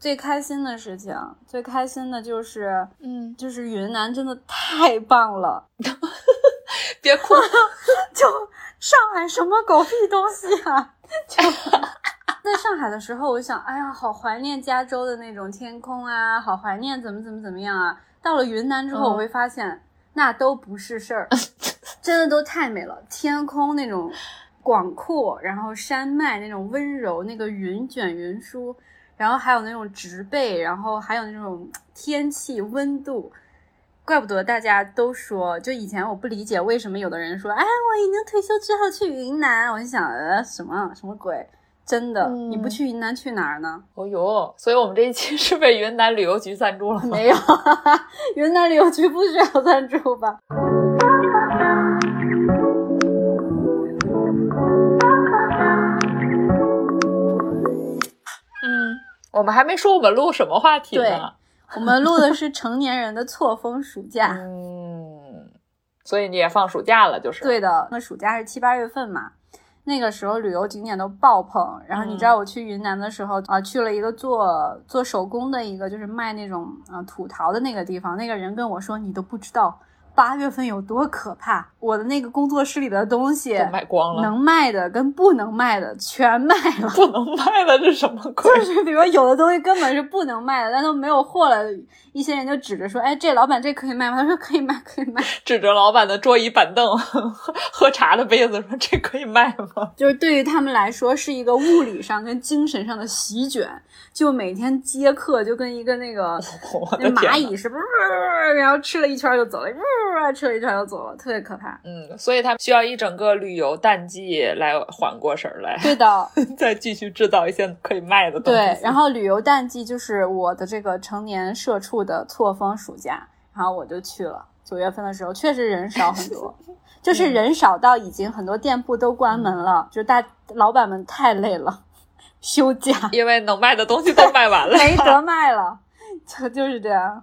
最开心的事情，最开心的就是，嗯，就是云南真的太棒了，别哭，就上海什么狗屁东西啊！就在上海的时候，我想，哎呀，好怀念加州的那种天空啊，好怀念怎么怎么怎么样啊。到了云南之后，我会发现那都不是事儿，真的都太美了，天空那种广阔，然后山脉那种温柔，那个云卷云舒。然后还有那种植被，然后还有那种天气温度，怪不得大家都说，就以前我不理解为什么有的人说，哎，我已经退休之后去云南，我就想，呃，什么什么鬼？真的，你不去云南去哪儿呢？哦哟，所以我们这一期是被云南旅游局赞助了吗？没有，云南旅游局不需要赞助吧？我们还没说我们录什么话题呢，我们录的是成年人的错峰暑假。嗯，所以你也放暑假了，就是对的。那暑假是七八月份嘛，那个时候旅游景点都爆棚。然后你知道我去云南的时候啊，去了一个做做手工的一个，就是卖那种啊土陶的那个地方。那个人跟我说，你都不知道。八月份有多可怕？我的那个工作室里的东西卖光了，能卖的跟不能卖的全卖了。不能卖的，这什么鬼？就是比如有的东西根本是不能卖的，但都没有货了。一些人就指着说：“哎，这老板这可以卖吗？”他说：“可以卖，可以卖。”指着老板的桌椅板凳、喝喝茶的杯子说：“这可以卖吗？” 就是对于他们来说是一个物理上跟精神上的席卷，就每天接客就跟一个那个 那蚂蚁似的，然后吃了一圈就走了。吃了一圈就走了，特别可怕。嗯，所以他需要一整个旅游淡季来缓过神来。对的，再继续制造一些可以卖的东西。对，然后旅游淡季就是我的这个成年社畜的错峰暑假，然后我就去了。九月份的时候，确实人少很多，就是人少到已经很多店铺都关门了，就大老板们太累了，休假，因为能卖的东西都卖完了，没得卖了，就就是这样。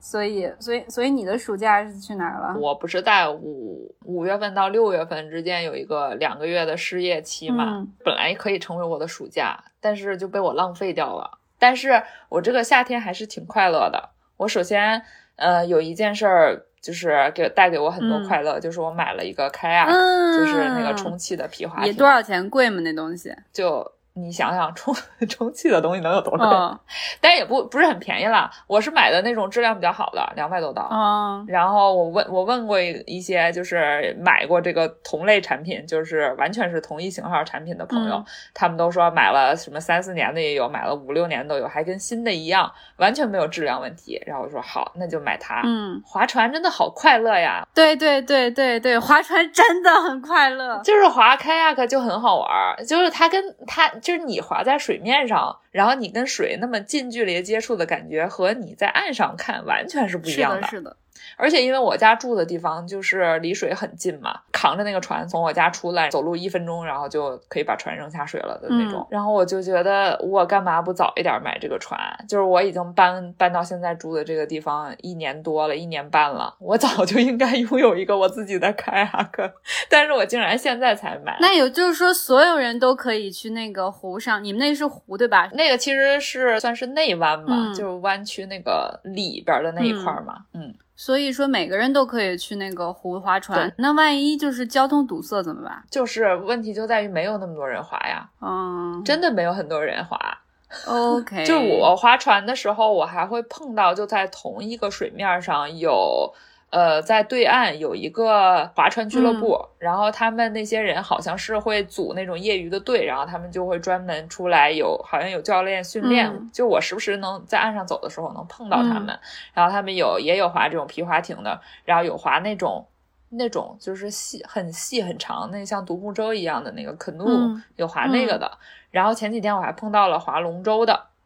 所以，所以，所以你的暑假是去哪儿了？我不是在五五月份到六月份之间有一个两个月的失业期嘛，本来可以成为我的暑假，但是就被我浪费掉了。但是我这个夏天还是挺快乐的。我首先，呃，有一件事儿就是给带给我很多快乐，就是我买了一个开亚，就是那个充气的皮划艇。多少钱？贵吗？那东西？就。你想想充 充气的东西能有多贵？但也不不是很便宜了。我是买的那种质量比较好的，两百多刀。嗯，然后我问我问过一些就是买过这个同类产品，就是完全是同一型号产品的朋友，他们都说买了什么三四年的也有，买了五六年都有，还跟新的一样，完全没有质量问题。然后我说好，那就买它。嗯，划船真的好快乐呀！对对对对对，划船真的很快乐，就是划开 a 克就很好玩，就是它跟它。就是你滑在水面上，然后你跟水那么近距离接触的感觉，和你在岸上看完全是不一样的。是的。而且因为我家住的地方就是离水很近嘛，扛着那个船从我家出来，走路一分钟，然后就可以把船扔下水了的那种。然后我就觉得我干嘛不早一点买这个船？就是我已经搬搬到现在住的这个地方一年多了，一年半了，我早就应该拥有一个我自己的开亚克，但是我竟然现在才买。那也就是说，所有人都可以去那个湖上？你们那是湖对吧？那个其实是算是内湾嘛，就是湾区那个里边的那一块嘛，嗯。所以说每个人都可以去那个湖划船，那万一就是交通堵塞怎么办？就是问题就在于没有那么多人划呀，嗯，真的没有很多人划。OK，就我划船的时候，我还会碰到就在同一个水面上有。呃，在对岸有一个划船俱乐部，然后他们那些人好像是会组那种业余的队，然后他们就会专门出来有，好像有教练训练。就我时不时能在岸上走的时候能碰到他们，然后他们有也有划这种皮划艇的，然后有划那种那种就是细很细很长，那像独木舟一样的那个 canoe，有划那个的。然后前几天我还碰到了划龙舟的，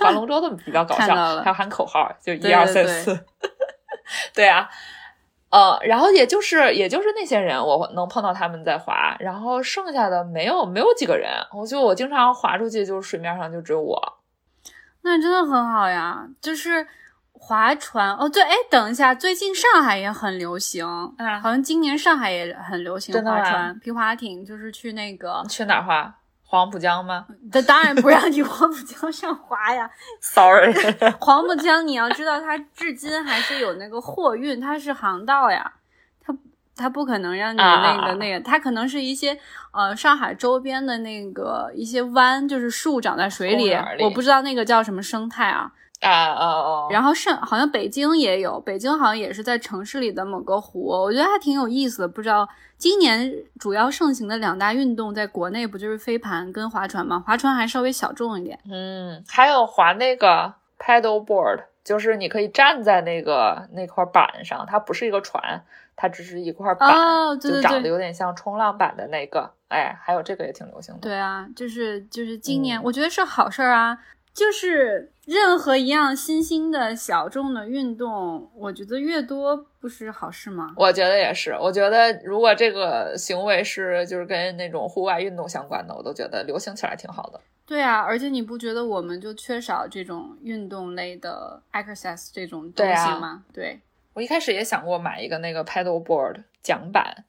划龙舟的比较搞笑，还有喊口号，就一二三四。对啊，呃，然后也就是也就是那些人，我能碰到他们在滑，然后剩下的没有没有几个人，我就我经常滑出去，就是水面上就只有我。那真的很好呀，就是划船哦，对，哎，等一下，最近上海也很流行，好像今年上海也很流行划船、皮划艇，就是去那个去哪儿划？黄浦江吗？他当然不让你黄浦江上滑呀。Sorry，黄浦江你要知道，它至今还是有那个货运，它是航道呀，它它不可能让你那啊个那个，它可能是一些呃上海周边的那个一些湾，就是树长在水里，里我不知道那个叫什么生态啊。啊哦哦，然后上好像北京也有，北京好像也是在城市里的某个湖，我觉得还挺有意思的。不知道今年主要盛行的两大运动，在国内不就是飞盘跟划船吗？划船还稍微小众一点。嗯，还有划那个 paddle board，就是你可以站在那个那块板上，它不是一个船，它只是一块板，哦对对就长得有点像冲浪板的那个。哎，还有这个也挺流行的。对啊，就是就是今年，嗯我觉得是好事儿啊。就是任何一样新兴的小众的运动，我觉得越多不是好事吗？我觉得也是，我觉得如果这个行为是就是跟那种户外运动相关的，我都觉得流行起来挺好的。对啊，而且你不觉得我们就缺少这种运动类的 exercise 这种东对啊西吗？对我一开始也想过买一个那个 paddle board 桨板，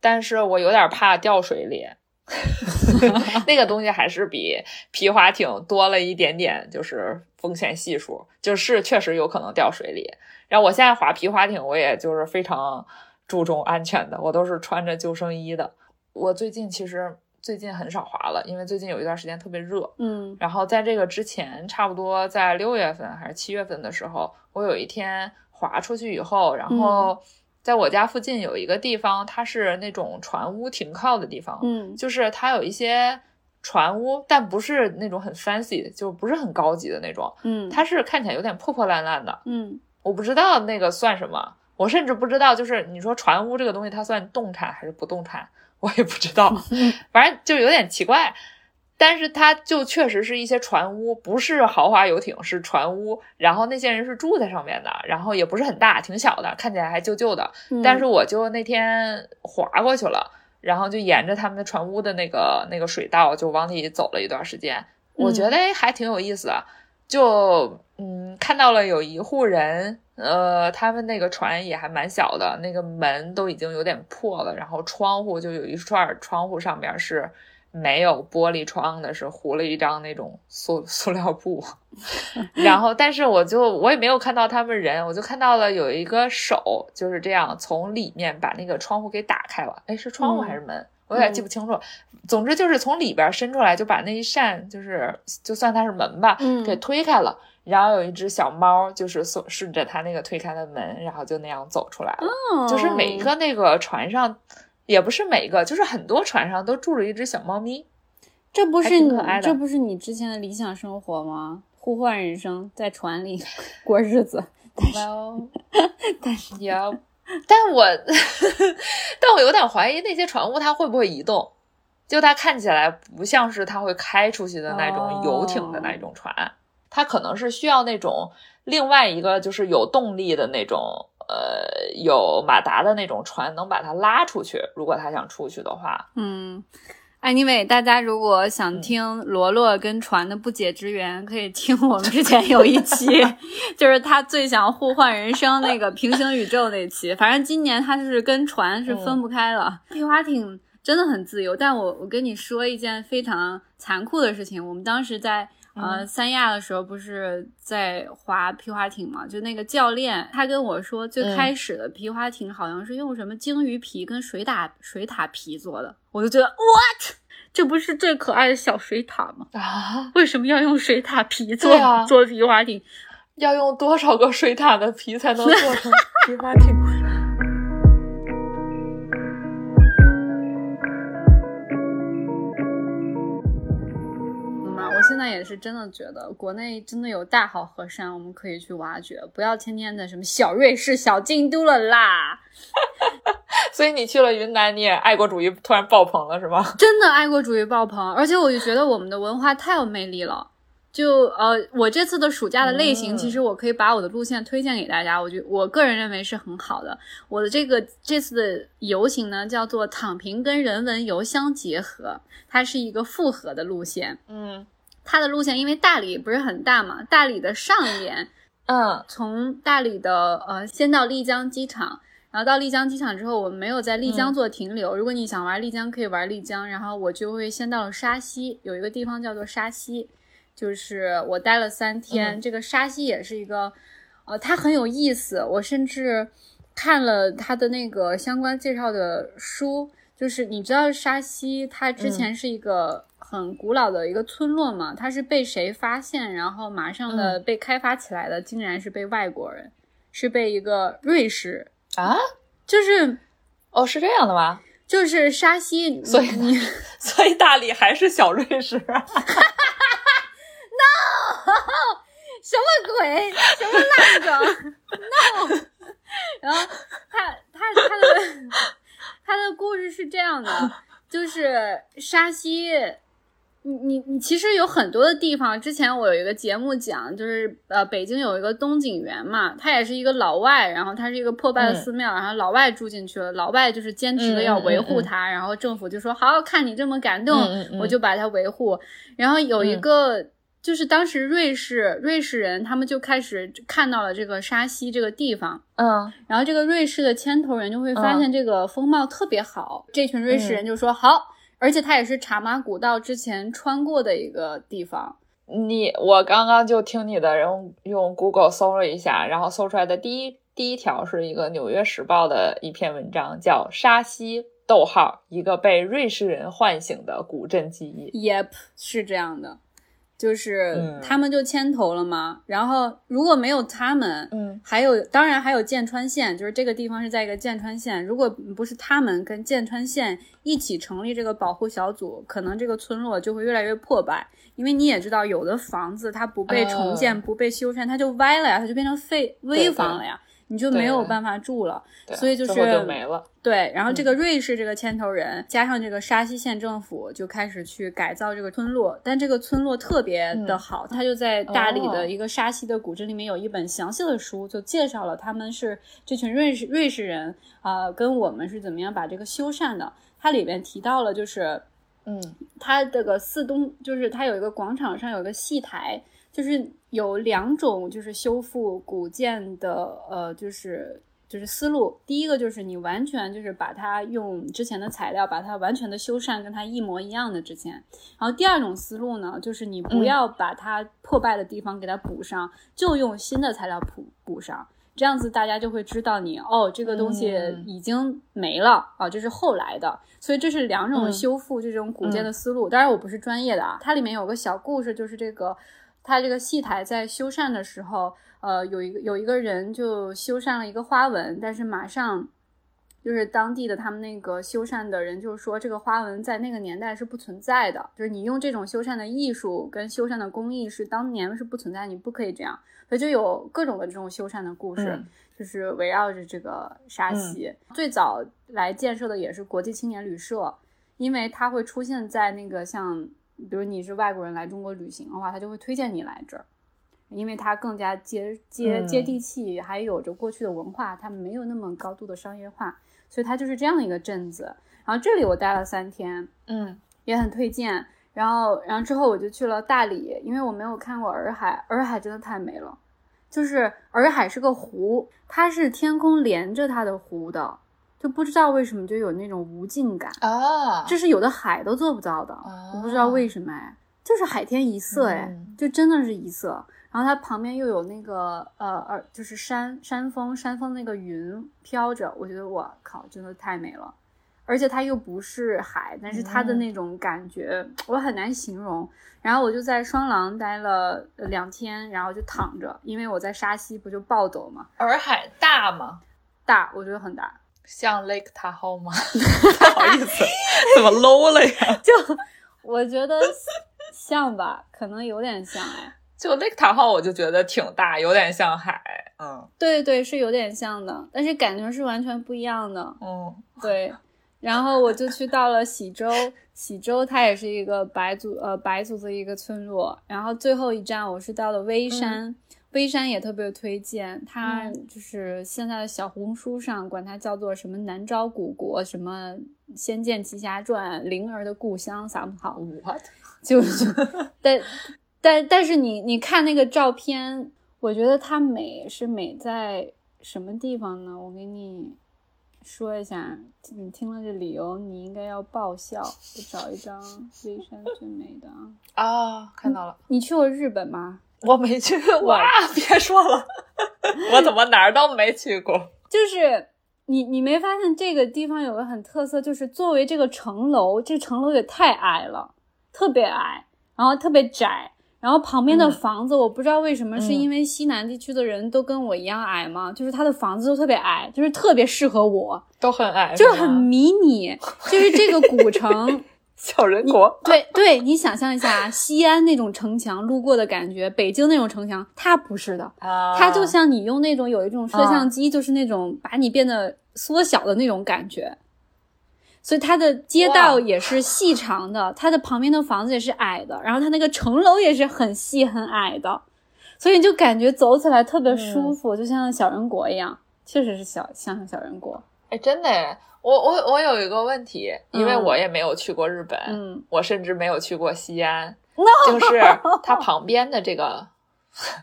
但是我有点怕掉水里。那个东西还是比皮划艇多了一点点，就是风险系数，就是确实有可能掉水里。然后我现在划皮划艇，我也就是非常注重安全的，我都是穿着救生衣的。我最近其实最近很少滑了，因为最近有一段时间特别热，嗯然后在这个之前，差不多在六月份还是七月份的时候，我有一天滑出去以后，然后在我家附近有一个地方，它是那种船屋停靠的地方，嗯就是它有一些船屋，但不是那种很 fancy 的，就不是很高级的那种，嗯，它是看起来有点破破烂烂的。嗯我不知道那个算什么，我甚至不知道，就是你说船屋这个东西，它算动产还是不动产，我也不知道，反正就有点奇怪。但是它就确实是一些船屋，不是豪华游艇，是船屋。然后那些人是住在上面的，然后也不是很大，挺小的，看起来还旧旧的。嗯但是我就那天划过去了，然后就沿着他们的船屋的那个那个水道就往里走了一段时间，我觉得哎还挺有意思的。就嗯，看到了有一户人，呃，他们那个船也还蛮小的，那个门都已经有点破了，然后窗户就有一串窗户上面是没有玻璃窗的，是糊了一张那种塑塑料布。然后，但是我就我也没有看到他们人，我就看到了有一个手就是这样从里面把那个窗户给打开了。哎，是窗户还是门？我有点记不清楚。总之就是从里边伸出来，就把那一扇就是就算它是门吧，嗯给推开了。然后有一只小猫，就是顺顺着它那个推开的门，然后就那样走出来了。哦就是每一个那个船上，也不是每个，就是很多船上都住着一只小猫咪。这不是你这不是你之前的理想生活吗？互换人生，在船里 过日子。Well，但是也，但我但我有点怀疑那些船坞它会不会移动，就它看起来不像是它会开出去的那种游艇的那种船，它可能是需要那种另外一个就是有动力的那种。呃，有马达的那种船能把它拉出去，如果他想出去的话，嗯，anyway，大家如果想嗯听罗罗跟船的不解之缘，可以听我们之前有一期，就是他最想互换人生那个平行宇宙那期。反正今年他是跟船是分不开了，皮划艇真的很自由。但我我跟你说一件非常残酷的事情，我们当时在。呃，嗯三亚的时候不是在划皮划艇嘛？就那个教练，他跟我说，最嗯开始的皮划艇好像是用什么鲸鱼皮跟水獭水獭皮做的，我就觉得 what，这不是最可爱的小水獭吗？啊，为什么要用水獭皮做、啊做皮划艇？要用多少个水獭的皮才能做成 皮划艇？在也是真的觉得，国内真的有大好河山，我们可以去挖掘，不要天天的什么小瑞士、小京都了啦。所以你去了云南，你也爱国主义突然爆棚了，是吗？真的爱国主义爆棚，而且我就觉得我们的文化太有魅力了。就呃，我这次的暑假的类型，嗯其实我可以把我的路线推荐给大家，我觉我个人认为是很好的。我的这个这次的游行呢，叫做“躺平跟人文游相结合”，它是一个复合的路线。嗯它的路线因为大理不是很大嘛，大理的上沿嗯从大理的呃先到丽江机场，然后到丽江机场之后，我们没有在丽江嗯做停留。如果你想玩丽江，可以玩丽江。然后我就会先到了沙溪，有一个地方叫做沙溪，就是我待了三天。嗯这个沙溪也是一个，呃，它很有意思。我甚至看了它的那个相关介绍的书，就是你知道沙溪它之前是一个很古老的一个村落嘛，它是被谁发现，然后马上的被开发起来的，竟然是被外国人，是被一个瑞士。啊，就是哦，是这样的吗？就是沙溪，所以你 所以大理还是小瑞士？No，。什么鬼？什么烂梗？No。然后他他他的 他的故事是这样的，就是沙溪。你你你其实有很多的地方，之前我有一个节目讲，就是呃北京有一个东景园嘛，它也是一个老外，然后它是一个破败的嗯。寺庙，然后老外住进去了，老外就是坚持的要维护它，然后政府就说好，看你这么感动，我就把它维护。然后有一嗯。个、就是当时瑞士瑞士人他们就开始看到了这个沙溪这个地方，嗯。然后这个瑞士的牵头人就会发现这个风貌特别好，这群瑞士人就说、好，而且它也是茶马古道之前穿过的一个地方。你我刚刚就听你的，用用 Google 搜了一下，然后搜出来的第一第一条是一个《纽约时报》的一篇文章，叫《沙溪逗号一个被瑞士人唤醒的古镇记忆》。Yep，是这样的，就是嗯他们就牵头了嘛。然后如果没有他们，嗯还有当然还有剑川县，就是这个地方是在一个剑川县。如果不是他们跟剑川县一起成立这个保护小组，可能这个村落就会越来越破败。因为你也知道，有的房子它不被重建、嗯不被修缮，它就歪了呀，它就变成废危房了呀，你就没有办法住了。所以就是最后就没了。对，然后这嗯个瑞士这个牵头人、加上这个沙溪县政府就开始去改造这个村落，但这个村落特别的好，他就在大理的一个沙溪的古镇里面有一本详细的书，就介绍了他们是这群瑞士瑞士人啊、呃跟我们是怎么样把这个修缮的。它里面提到了就是。嗯它这个四东就是它有一个广场上有一个戏台，就是有两种就是修复古建的呃就是就是思路。第一个就是你完全就是把它用之前的材料把它完全的修缮跟它一模一样的之前。然后第二种思路呢，就是你不嗯要把它破败的地方给它补上，就用新的材料补补上。这样子大家就会知道你哦，这个东西嗯已经没了啊，这是后来的，所以这是两种嗯修复这种古建的思路。当然我不是专业的啊，它里面有个小故事，就是这个它这个戏台在修缮的时候，呃，有一个有一个人就修缮了一个花纹，但是马上。就是当地的他们那个修缮的人就说，这个花纹在那个年代是不存在的，就是你用这种修缮的艺术跟修缮的工艺是当年是不存在，你不可以这样。所以就有各种的这种修缮的故事，嗯就是围绕着这个沙溪。最早来建设的也是国际青年旅社，因为它会出现在那个像，比如你是外国人来中国旅行的话，他就会推荐你来这儿。因为它更加接接嗯接地气，还有着过去的文化，它没有那么高度的商业化，所以它就是这样的一个镇子。然后这里我待了三天，嗯也很推荐。然后，然后之后我就去了大理，因为我没有看过洱海，洱海真的太美了。就是洱海是个湖，它是天空连着它的湖的，就不知道为什么就有那种无尽感，啊，这是有的海都做不到的，我不知道为什么哎，就是海天一色哎，嗯就真的是一色。然后它旁边又有那个呃呃，就是山山峰，山峰那个云飘着，我觉得我靠，真的太美了。而且它又不是海，但是它的嗯那种感觉、我很难形容。然后我就在双廊待了呃两天，然后就躺着，因为我在沙溪不就暴走嘛，洱海大吗？大，我觉得很大。像 Lake Tahoe 吗？不好意思，怎么 low 了呀？就我觉得像吧，可能有点像哎。就 Lake Tahoe 我就觉得挺大，有点像海。嗯对对，是有点像的，但是感觉是完全不一样的。嗯对，然后我就去到了喜洲，喜洲它也是一个白族呃白族的一个村落。然后最后一站我是到了微山，微山也特别推荐，它嗯就是现在的小红书上管它叫做什么南诏古国，什么《仙剑奇侠传》，灵儿的故乡，啥不好，，what？就是，但但但是你你看那个照片，我觉得它美是美在什么地方呢？我给你说一下，你听了这理由，你应该要爆笑。我找一张微山最美的啊，啊，看到了。你去过日本吗？我没去过。哇，别说了，我怎么哪儿都没去过。就是你，你没发现这个地方有个很特色，就是作为这个城楼，这城楼也太矮了，特别矮，然后特别窄。然后旁边的房子，我不知道为什么，是因为西南地区的人都跟我一样矮吗？就是他的房子都特别矮，就是特别适合我，都很矮，就是很迷你，就是这个古城小人国。对对，你想象一下西安那种城墙路过的感觉，北京那种城墙，它不是的，它就像你用那种有一种摄像机，就是那种把你变得缩小的那种感觉。所以它的街道也是细长的，它的旁边的房子也是矮的，然后它那个城楼也是很细很矮的，所以你就感觉走起来特别舒服，就像小人国一样，确实是小像小人国。哎，真的哎，我我我有一个问题，因为我也没有去过日本，嗯，我甚至没有去过西安，就是它 旁边的这个，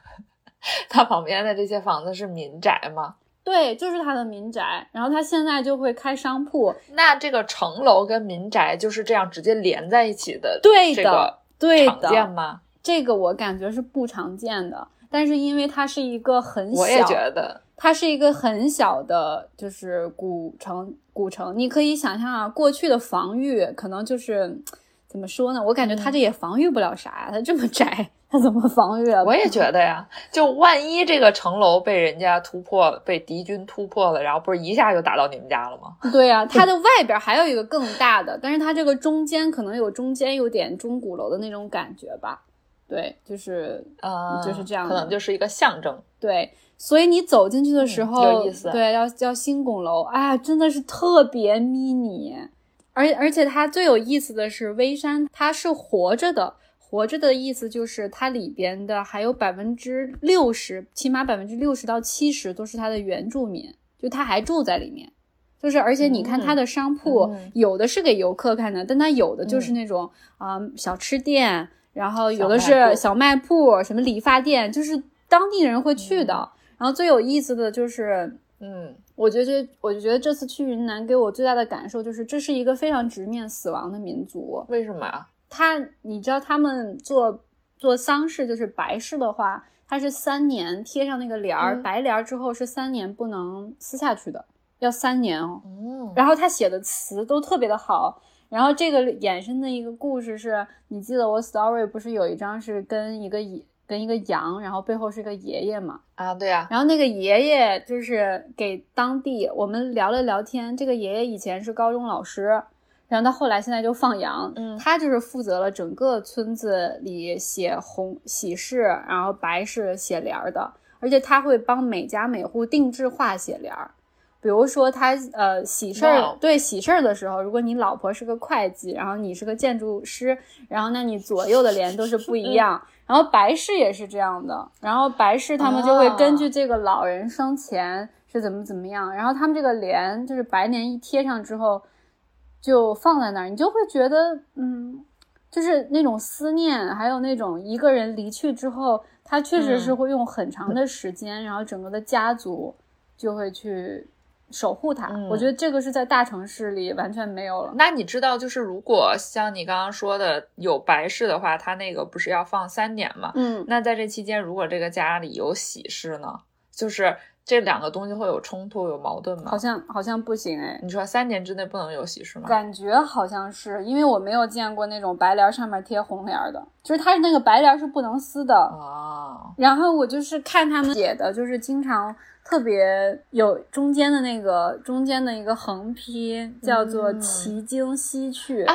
它旁边的这些房子是民宅吗？对，就是它的民宅，然后它现在就会开商铺。那这个城楼跟民宅就是这样直接连在一起的，对的，对的，常见吗？这个我感觉是不常见的，但是因为它是一个很小，我也觉得它是一个很小的，就是古城。古城，你可以想象啊，过去的防御可能就是怎么说呢？我感觉它这也防御不了啥呀，它这么窄。它怎么防御啊？我也觉得呀，就万一这个城楼被人家突破，被敌军突破了，然后不是一下就打到你们家了吗？对呀，它的外边还有一个更大的，但是它这个中间可能有中间有点钟鼓楼的那种感觉吧？对，就是呃，就是这样，可能就是一个象征。对，所以你走进去的时候，有意思。对，要叫新拱楼，哎，真的是特别迷你，而而且它最有意思的是，微山它是活着的。活着的意思就是它里边的还有百分之六十，起码百分之六十到七十都是它的原住民，就他还住在里面。就是而且你看它的商铺，有的是给游客看的，但它有的就是那种啊小吃店，然后有的是小卖铺，什么理发店，就是当地人会去的。然后最有意思的就是，嗯，我觉得我就觉得这次去云南给我最大的感受就是，这是一个非常直面死亡的民族。为什么啊？他，你知道他们做做丧事就是白事的话，他是三年贴上那个帘儿，白帘儿之后是三年不能撕下去的，要三年哦。嗯，然后他写的词都特别的好，然后这个衍生的一个故事是，你记得我 story 不是有一张是跟一个野跟一个羊，然后背后是个爷爷嘛？啊，对啊。然后那个爷爷就是给当地我们聊了聊天，这个爷爷以前是高中老师。然后他后来现在就放羊，嗯，他就是负责了整个村子里写红喜事，然后白事写联儿的，而且他会帮每家每户定制化写联儿。比如说他呃喜事儿，对喜事儿的时候，如果你老婆是个会计，然后你是个建筑师，然后那你左右的联都是不一样。然后白事也是这样的，然后白事他们就会根据这个老人生前是怎么怎么样，然后他们这个联就是白联一贴上之后。就放在那儿，你就会觉得，嗯，就是那种思念，还有那种一个人离去之后，他确实是会用很长的时间，然后整个的家族就会去守护他。我觉得这个是在大城市里完全没有了。那你知道，就是如果像你刚刚说的有白事的话，他那个不是要放三年吗？嗯，那在这期间，如果这个家里有喜事呢，就是。这两个东西会有冲突、有矛盾吗？好像好像不行哎。你说三年之内不能有喜事吗？感觉好像是，因为我没有见过那种白帘上面贴红帘的，就是它是那个白帘是不能撕的啊。然后我就是看他们写的，就是经常特别有中间的那个中间的一个横批，叫做“奇经西去”啊，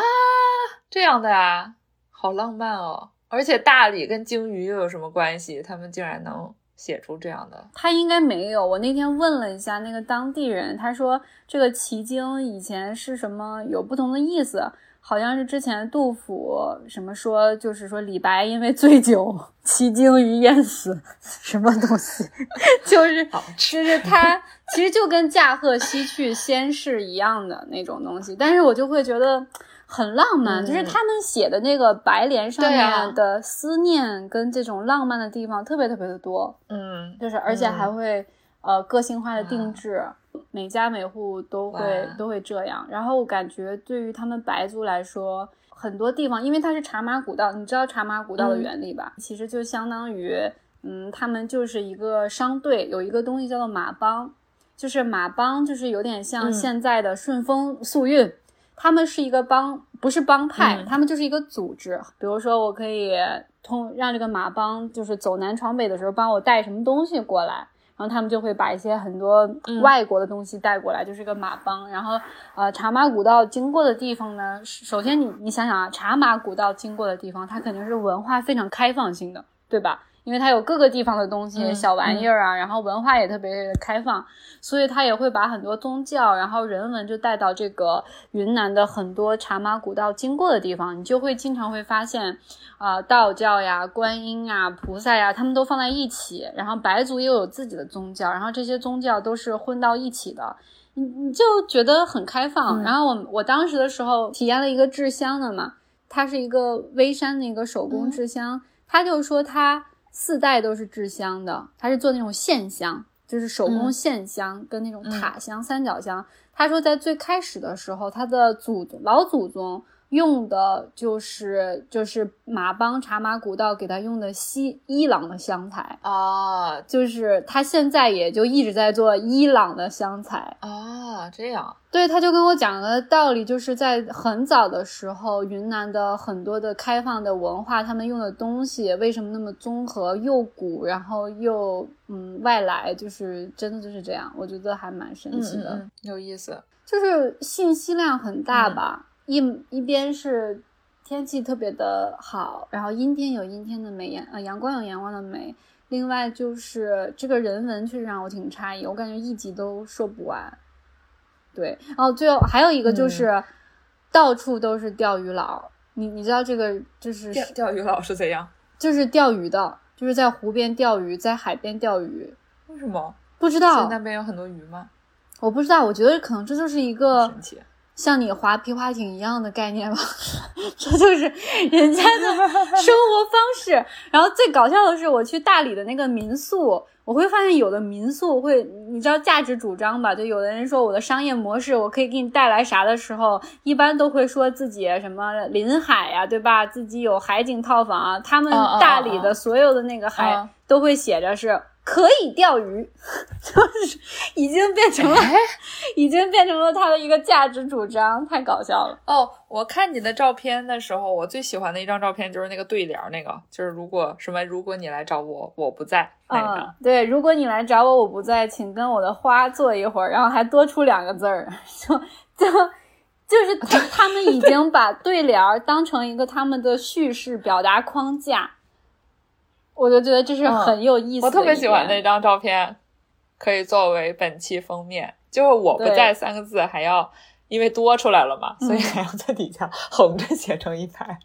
这样的啊，好浪漫哦。而且大理跟鲸鱼又有什么关系？他们竟然能。写出这样的，他应该没有。我那天问了一下那个当地人，他说这个奇经以前是什么有不同的意思，好像是之前杜甫什么说，就是说李白因为醉酒骑鲸于淹死，什么东西，就是就是他其实就跟驾鹤西去先是一样的那种东西，但是我就会觉得。很浪漫，就是他们写的那个白莲上面的思念跟这种浪漫的地方特别特别的多，嗯，就是而且还会呃个性化的定制，每家每户都会都会这样。然后我感觉对于他们白族来说，很多地方，因为它是茶马古道，你知道茶马古道的原理吧？其实就相当于，嗯，他们就是一个商队，有一个东西叫做马帮，就是马帮，就是有点像现在的顺丰速运。他们是一个帮，不是帮派，他们就是一个组织。比如说，我可以通让这个马帮，就是走南闯北的时候，帮我带什么东西过来，然后他们就会把一些很多外国的东西带过来，就是个马帮。然后，呃，茶马古道经过的地方呢，首先你你想想啊，茶马古道经过的地方，它肯定是文化非常开放性的，对吧？因为它有各个地方的东西、小玩意儿啊，然后文化也特别开放，所以它也会把很多宗教，然后人文就带到这个云南的很多茶马古道经过的地方，你就会经常会发现，啊，道教呀、观音啊、菩萨呀，他们都放在一起，然后白族又有自己的宗教，然后这些宗教都是混到一起的，你你就觉得很开放。然后我我当时的时候体验了一个制香的嘛，它是一个微山的一个手工制香，他就说他。四代都是制香的，他是做那种线香，就是手工线香跟那种塔香、三角香。他说在最开始的时候，他的祖老祖宗。用的就是就是马帮茶马古道给他用的西伊朗的香材啊，就是他现在也就一直在做伊朗的香材啊，这样。对，他就跟我讲的道理，就是在很早的时候，云南的很多的开放的文化，他们用的东西为什么那么综合又古，然后又嗯外来，就是真的就是这样，我觉得还蛮神奇的，有意思，就是信息量很大吧。一一边是天气特别的好，然后阴天有阴天的美，阳呃阳光有阳光的美。另外就是这个人文确实让我挺诧异，我感觉一集都说不完。对，然后最后还有一个就是到处都是钓鱼佬，你你知道这个就是钓鱼佬是怎样？就是钓鱼的，就是在湖边钓鱼，在海边钓鱼。为什么？不知道。那边有很多鱼吗？我不知道，我觉得可能这就是一个。像你划皮划艇一样的概念吧，这就是人家的生活方式。然后最搞笑的是，我去大理的那个民宿，我会发现有的民宿会，你知道价值主张吧？就有的人说我的商业模式，我可以给你带来啥的时候，一般都会说自己什么临海呀，对吧？自己有海景套房啊。他们大理的所有的那个海都会写着是。可以钓鱼，就是已经变成了，已经变成了他的一个价值主张，太搞笑了。哦，我看你的照片的时候，我最喜欢的一张照片就是那个对联，那个就是如果什么，如果你来找我，我不在那个。对，如果你来找我，我不在，请跟我的花坐一会儿，然后还多出两个字儿，就就就是他他们已经把对联当成一个他们的叙事表达框架。我就觉得这是很有意思。我特别喜欢那张照片，可以作为本期封面。就是我不在三个字，还要因为多出来了嘛，所以还要在底下横着写成一排。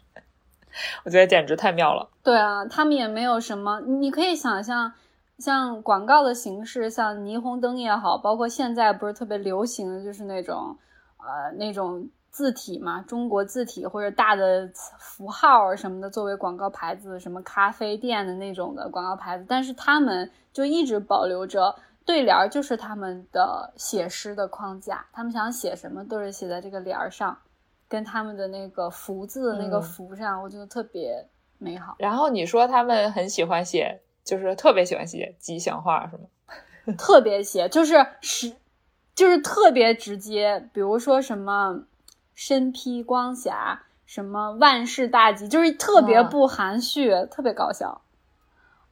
我觉得简直太妙了。对啊，他们也没有什么，你可以想象，像广告的形式，像霓虹灯也好，包括现在不是特别流行的就是那种，呃，那种。字体嘛，中国字体或者大的符号什么的，作为广告牌子，什么咖啡店的那种的广告牌子，但是他们就一直保留着对联儿，就是他们的写诗的框架，他们想写什么都是写在这个联儿上，跟他们的那个福字的那个福上，我觉得特别美好。然后你说他们很喜欢写，就是特别喜欢写吉祥话，是吗？特别写，就是是，就是特别直接，比如说什么。身披光霞，什么万事大吉，就是特别不含蓄，特别搞笑。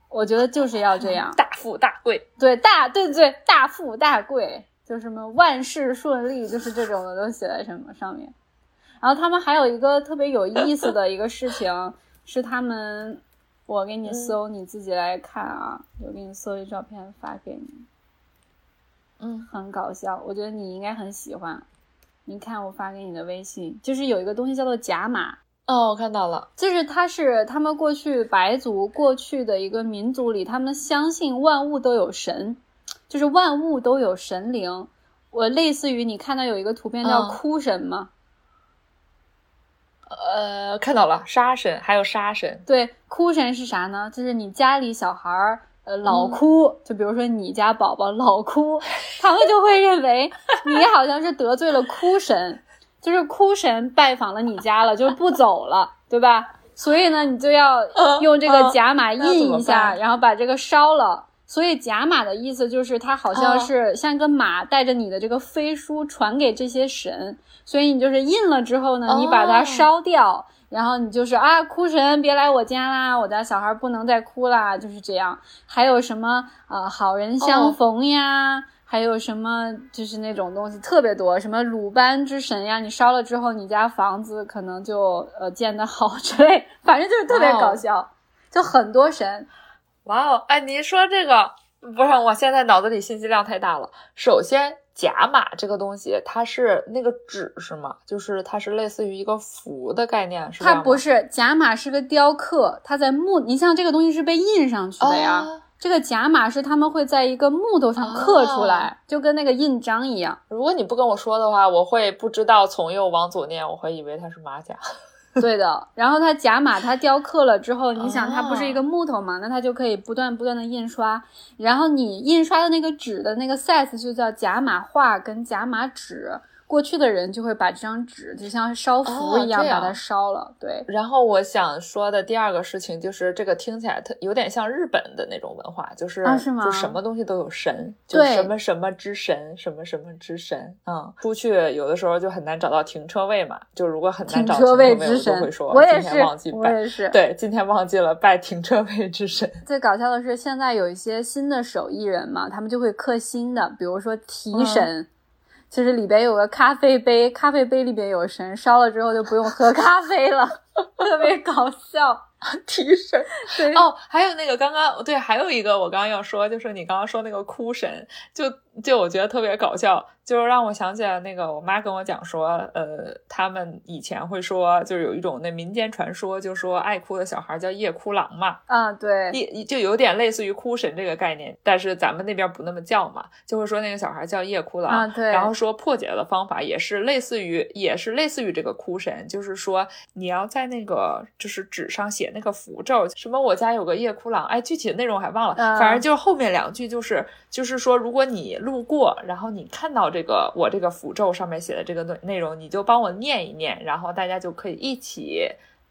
我觉得就是要这样，大富大贵。对，大对对，大富大贵，就什么万事顺利，就是这种的都写在什么上面。然后他们还有一个特别有意思的一个事情，是他们，我给你搜，你自己来看啊，我给你搜一照片发给你。嗯，很搞笑，我觉得你应该很喜欢。你看我发给你的微信，就是有一个东西叫做甲马哦，我看到了，就是它是他们过去白族过去的一个民族里，他们相信万物都有神，就是万物都有神灵。我类似于你看到有一个图片叫哭神吗？呃，看到了，杀神还有杀神。对，哭神是啥呢？就是你家里小孩儿呃老哭，就比如说你家宝宝老哭，他们就会认为你好像是得罪了哭神，就是哭神拜访了你家了，就不走了，对吧？所以呢，你就要用这个甲马印一下，然后把这个烧了。所以甲马的意思就是它好像是像一个马带着你的这个飞书传给这些神，所以你就是印了之后呢，你把它烧掉。然后你就是啊，哭神别来我家啦，我家小孩不能再哭啦，就是这样。还有什么呃，好人相逢呀，还有什么就是那种东西特别多，什么鲁班之神呀，你烧了之后，你家房子可能就呃建得好 之类，反正就是特别搞笑，就很多神。哇哦，哎，你说这个不是，我现在脑子里信息量太大了。首先。甲马这个东西，它是那个纸是吗？就是它是类似于一个符的概念，是它不是甲马是个雕刻，它在木，你像这个东西是被印上去的呀。这个甲马是他们会在一个木头上刻出来，就跟那个印章一样。如果你不跟我说的话，我会不知道从右往左念，我会以为它是马甲。对的，然后它甲马它雕刻了之后，你想它不是一个木头嘛，那它就可以不断不断的印刷，然后你印刷的那个纸的那个 size 就叫甲马画跟甲马纸。过去的人就会把这张纸就像烧符一样把它烧了，对。然后我想说的第二个事情就是，这个听起来特有点像日本的那种文化，就是就什么东西都有神，就什么什么之神，什么什么之神。嗯，出去有的时候就很难找到停车位嘛，就如果很难找停车位之神，会说我也是，我也是，对，今天忘记了拜停车位之神。最搞笑的是，现在有一些新的手艺人嘛，他们就会刻新的，比如说提神。就是里边有个咖啡杯，咖啡杯里边有神，烧了之后就不用喝咖啡了，特别搞笑。提神对哦，还有那个刚刚对，还有一个我刚刚要说，就是你刚刚说那个哭神，就就我觉得特别搞笑，就是让我想起来那个我妈跟我讲说，呃，他们以前会说，就是有一种那民间传说，就说爱哭的小孩叫夜哭郎嘛。啊，对，夜就有点类似于哭神这个概念，但是咱们那边不那么叫嘛，就会说那个小孩叫夜哭郎。啊，对。然后说破解的方法也是类似于，也是类似于这个哭神，就是说你要在那个就是纸上写。那个符咒什么？我家有个夜哭郎，哎，具体的内容我还忘了。反正就是后面两句，就是就是说，如果你路过，然后你看到这个我这个符咒上面写的这个内内容，你就帮我念一念，然后大家就可以一起，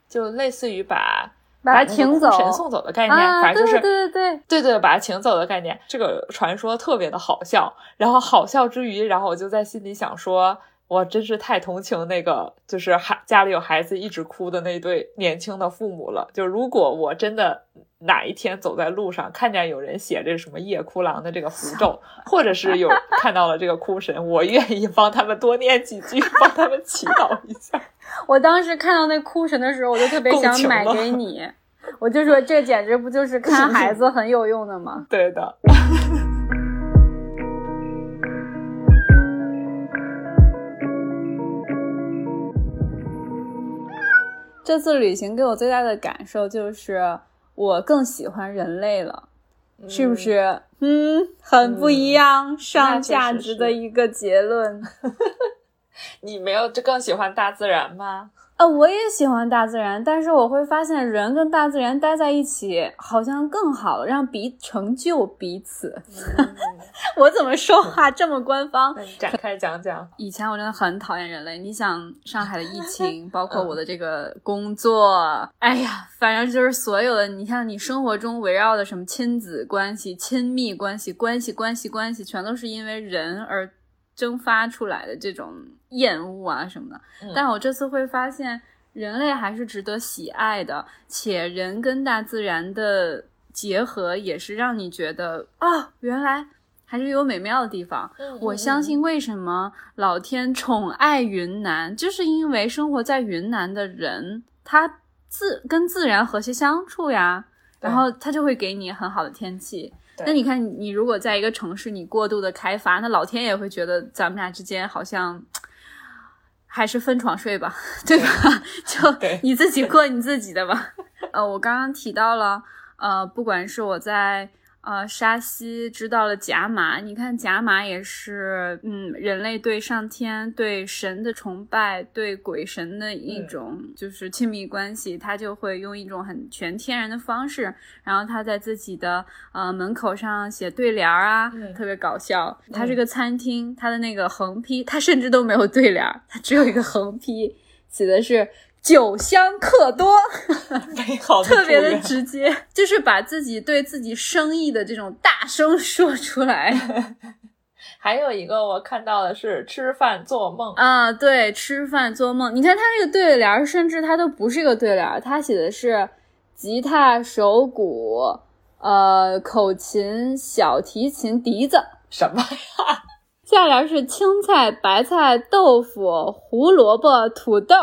就类似于把把他请走神送走的概念，反正就是对对对对对，把他请走的概念。这个传说特别的好笑，然后好笑之余，然后我就在心里想说。我真是太同情那个，就是孩家里有孩子一直哭的那对年轻的父母了。就如果我真的哪一天走在路上，看见有人写这什么夜哭郎的这个符咒，或者是有 看到了这个哭神，我愿意帮他们多念几句，帮他们祈祷一下。我当时看到那哭神的时候，我就特别想买给你，我就说这简直不就是看孩子很有用的吗？对的。这次旅行给我最大的感受就是，我更喜欢人类了，是不是？嗯，很不一样，上价值的一个结论。你没有就更喜欢大自然吗？呃，我也喜欢大自然，但是我会发现人跟大自然待在一起好像更好，让彼成就彼此。我怎么说话这么官方？展开讲讲。以前我真的很讨厌人类。你想上海的疫 情，包括我的这个工作，哎呀，反正就是所有的，你像你生活中围绕的什么亲子关系、亲密关系、关系、关系、关系，全都是因为人而。蒸发出来的这种厌恶啊什么的，但我这次会发现，人类还是值得喜爱的，且人跟大自然的结合也是让你觉得啊，原来还是有美妙的地方。我相信，为什么老天宠爱云南，就是因为生活在云南的人，他自跟自然和谐相处呀，然后他就会给你很好的天气。那你看，你如果在一个城市，你过度的开发，那老天也会觉得咱们俩之间好像还是分床睡吧，对吧？就 你自己过你自己的吧。呃，我刚刚提到了，呃，不管是我在呃，沙西知道了甲马，你看甲马也是，嗯，人类对上天、对神的崇拜、对鬼神的一种就是亲密关系，他就会用一种很全天然的方式，然后他在自己的呃门口上写对联儿啊，特别搞笑。他这个餐厅，他的那个横批，他甚至都没有对联儿，他只有一个横批，写的是。酒香客多，美好，特别的直接，就是把自己对自己生意的这种大声说出来。还有一个我看到的是吃饭做梦啊，对，吃饭做梦。你看他这个对联，甚至他都不是一个对联，他写的是吉他、手鼓、呃，口琴、小提琴、笛子，什么呀？下联是青菜、白菜、豆腐、胡萝卜、土豆。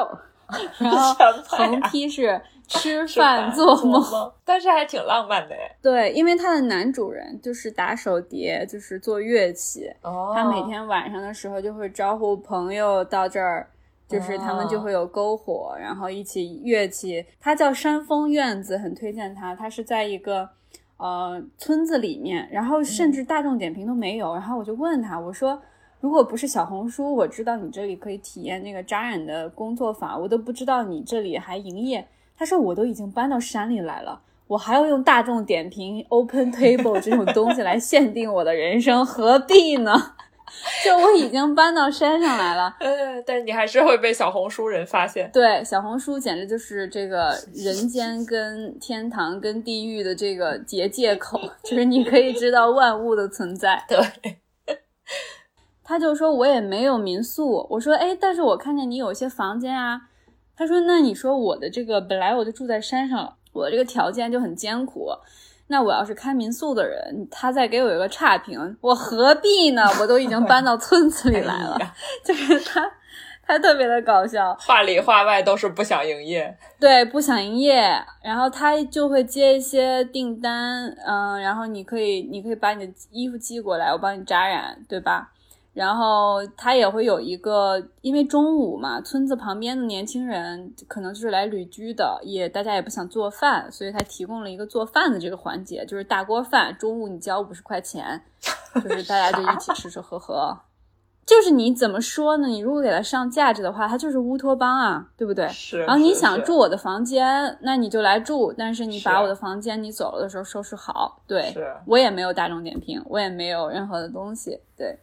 然后横批是 吃饭做梦，但是还挺浪漫的哎。对，因为他的男主人就是打手碟，就是做乐器。哦。他每天晚上的时候就会招呼朋友到这儿，就是他们就会有篝火，然后一起乐器。他叫山峰院子，很推荐他。他是在一个呃村子里面，然后甚至大众点评都没有。然后我就问他，我说。如果不是小红书，我知道你这里可以体验那个扎染的工作坊，我都不知道你这里还营业。他说我都已经搬到山里来了，我还要用大众点评、Open Table 这种东西来限定我的人生，何必呢？就我已经搬到山上来了，呃，但你还是会被小红书人发现。对，小红书简直就是这个人间跟天堂跟地狱的这个结界口，就是你可以知道万物的存在。对。他就说：“我也没有民宿。”我说：“哎，但是我看见你有一些房间啊。”他说：“那你说我的这个本来我就住在山上，我这个条件就很艰苦。那我要是开民宿的人，他再给我一个差评，我何必呢？我都已经搬到 村子里来了。就是他，他特别的搞笑，话里话外都是不想营业。对，不想营业。然后他就会接一些订单，嗯，然后你可以，你可以把你的衣服寄过来，我帮你扎染，对吧？”然后他也会有一个，因为中午嘛，村子旁边的年轻人可能就是来旅居的，也大家也不想做饭，所以他提供了一个做饭的这个环节，就是大锅饭，中午你交五十块钱，就是大家就一起吃吃喝喝。就是你怎么说呢？你如果给他上价值的话，他就是乌托邦啊，对不对？是。然后你想住我的房间，那你就来住，但是你把我的房间你走了的时候收拾好。对，我也没有大众点评，我也没有任何的东西，对。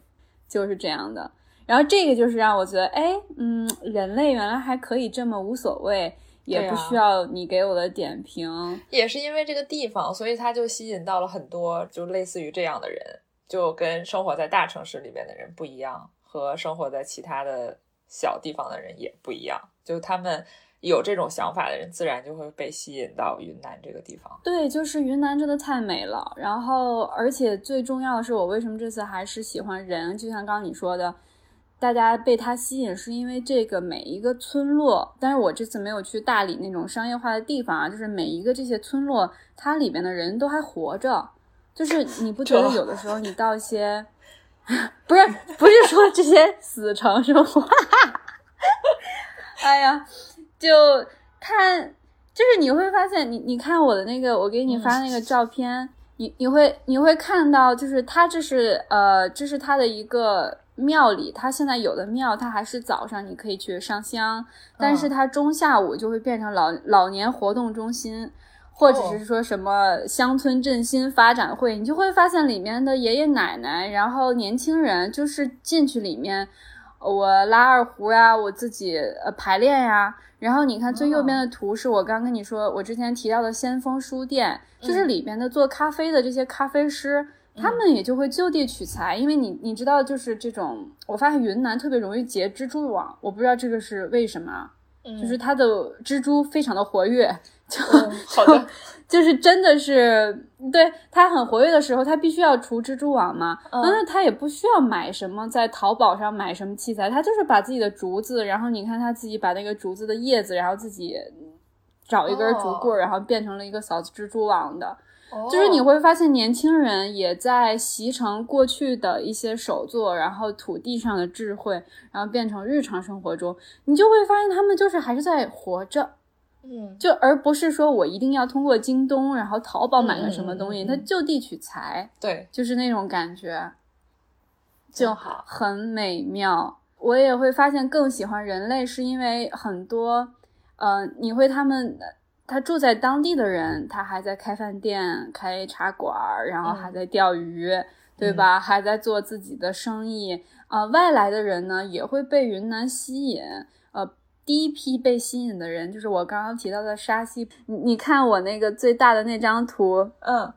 就是这样的，然后这个就是让我觉得，哎，嗯，人类原来还可以这么无所谓，也不需要你给我的点评。也是因为这个地方，所以它就吸引到了很多就类似于这样的人，就跟生活在大城市里面的人不一样，和生活在其他的小地方的人也不一样，就他们。有这种想法的人，自然就会被吸引到云南这个地方。对，就是云南真的太美了。然后，而且最重要的是，我为什么这次还是喜欢人？就像刚刚你说的，大家被它吸引，是因为这个每一个村落。但是我这次没有去大理那种商业化的地方啊，就是每一个这些村落，它里面的人都还活着。就是你不觉得 有的时候你到一些，不是不是说这些死城是吗？哎呀。就看，就是你会发现，你你看我的那个，我给你发那个照片，你你会你会看到，就是它这是呃，这是它的一个庙里，它现在有的庙，它还是早上你可以去上香，但是它中下午就会变成老老年活动中心，或者是说什么乡村振兴发展会，你就会发现里面的爷爷奶奶，然后年轻人就是进去里面，我拉二胡呀，我自己呃排练呀。然后你看最右边的图是我刚跟你说，我之前提到的先锋书店，就是里边的做咖啡的这些咖啡师，他们也就会就地取材，因为你你知道，就是这种，我发现云南特别容易结蜘蛛网，我不知道这个是为什么。就是它的蜘蛛非常的活跃，就好的，就是真的是对他很活跃的时候，他必须要除蜘蛛网嘛。那他也不需要买什么，在淘宝上买什么器材，他就是把自己的竹子，然后你看他自己把那个竹子的叶子，然后自己找一根竹棍，然后变成了一个扫蜘蛛网的。就是你会发现，年轻人也在习成过去的一些手作，然后土地上的智慧，然后变成日常生活中，你就会发现他们就是还是在活着，嗯，就而不是说我一定要通过京东，然后淘宝买个什么东西，嗯嗯嗯嗯它就地取材，对，就是那种感觉，就好很美妙。我也会发现更喜欢人类，是因为很多，呃，你会他们他住在当地的人，他还在开饭店、开茶馆，然后还在钓鱼，对吧？还在做自己的生意。啊、外来的人呢，也会被云南吸引。呃，第一批被吸引的人，就是我刚刚提到的沙溪。你你看我那个最大的那张图，嗯。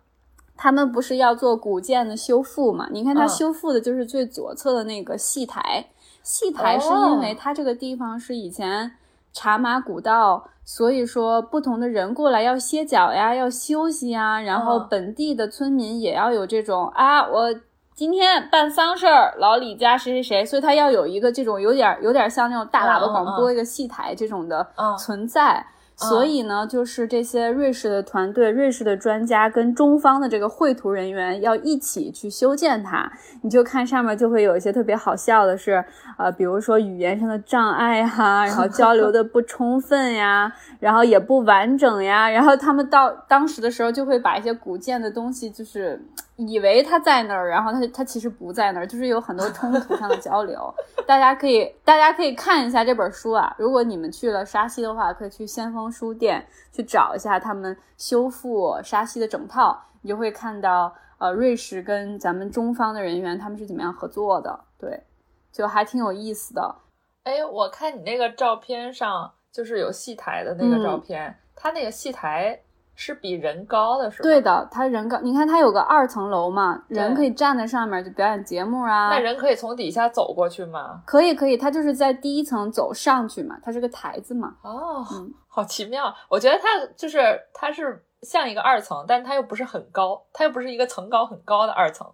他们不是要做古建的修复嘛？你看它嗯。修复的就是最左侧的那个戏台，戏台是因为哦。它这个地方是以前茶马古道，所以说不同的人过来要歇脚呀，要休息呀，然后嗯。本地的村民也要有这种啊，我今天办丧事儿，老李家谁谁谁，所以他要有一个这种有点有点像那种大喇叭广播一个戏台这种的嗯存在。所以呢，就是这些瑞士的团队、瑞士的专家跟中方的这个绘图人员要一起去修建它。你就看上面就会有一些特别好笑的是，呃，比如说语言上的障碍哈、然后交流的不充分呀，然后也不完整呀，然后他们到当时的时候就会把一些古建的东西，就是以为他在那儿，然后他他其实不在那儿，就是有很多冲突上的交流。大家可以大家可以看一下这本书啊，如果你们去了沙溪的话，可以去先锋书店去找一下他们修复沙溪的整套，你就会看到呃瑞士跟咱们中方的人员他们是怎么样合作的，对，就还挺有意思的。哎，我看你那个照片上，就是有戏台的那个照片，他那个戏台是比人高的，是吧？对，的，它人高，你看它有个二层楼嘛，人可以站在上面就表演节目啊。那人可以从底下走过去吗？可以可以，它就是在第一层走上去嘛，它是个台子嘛。哦，嗯好奇妙！我觉得它就是它是像一个二层，但它又不是很高，它又不是一个层高很高的二层，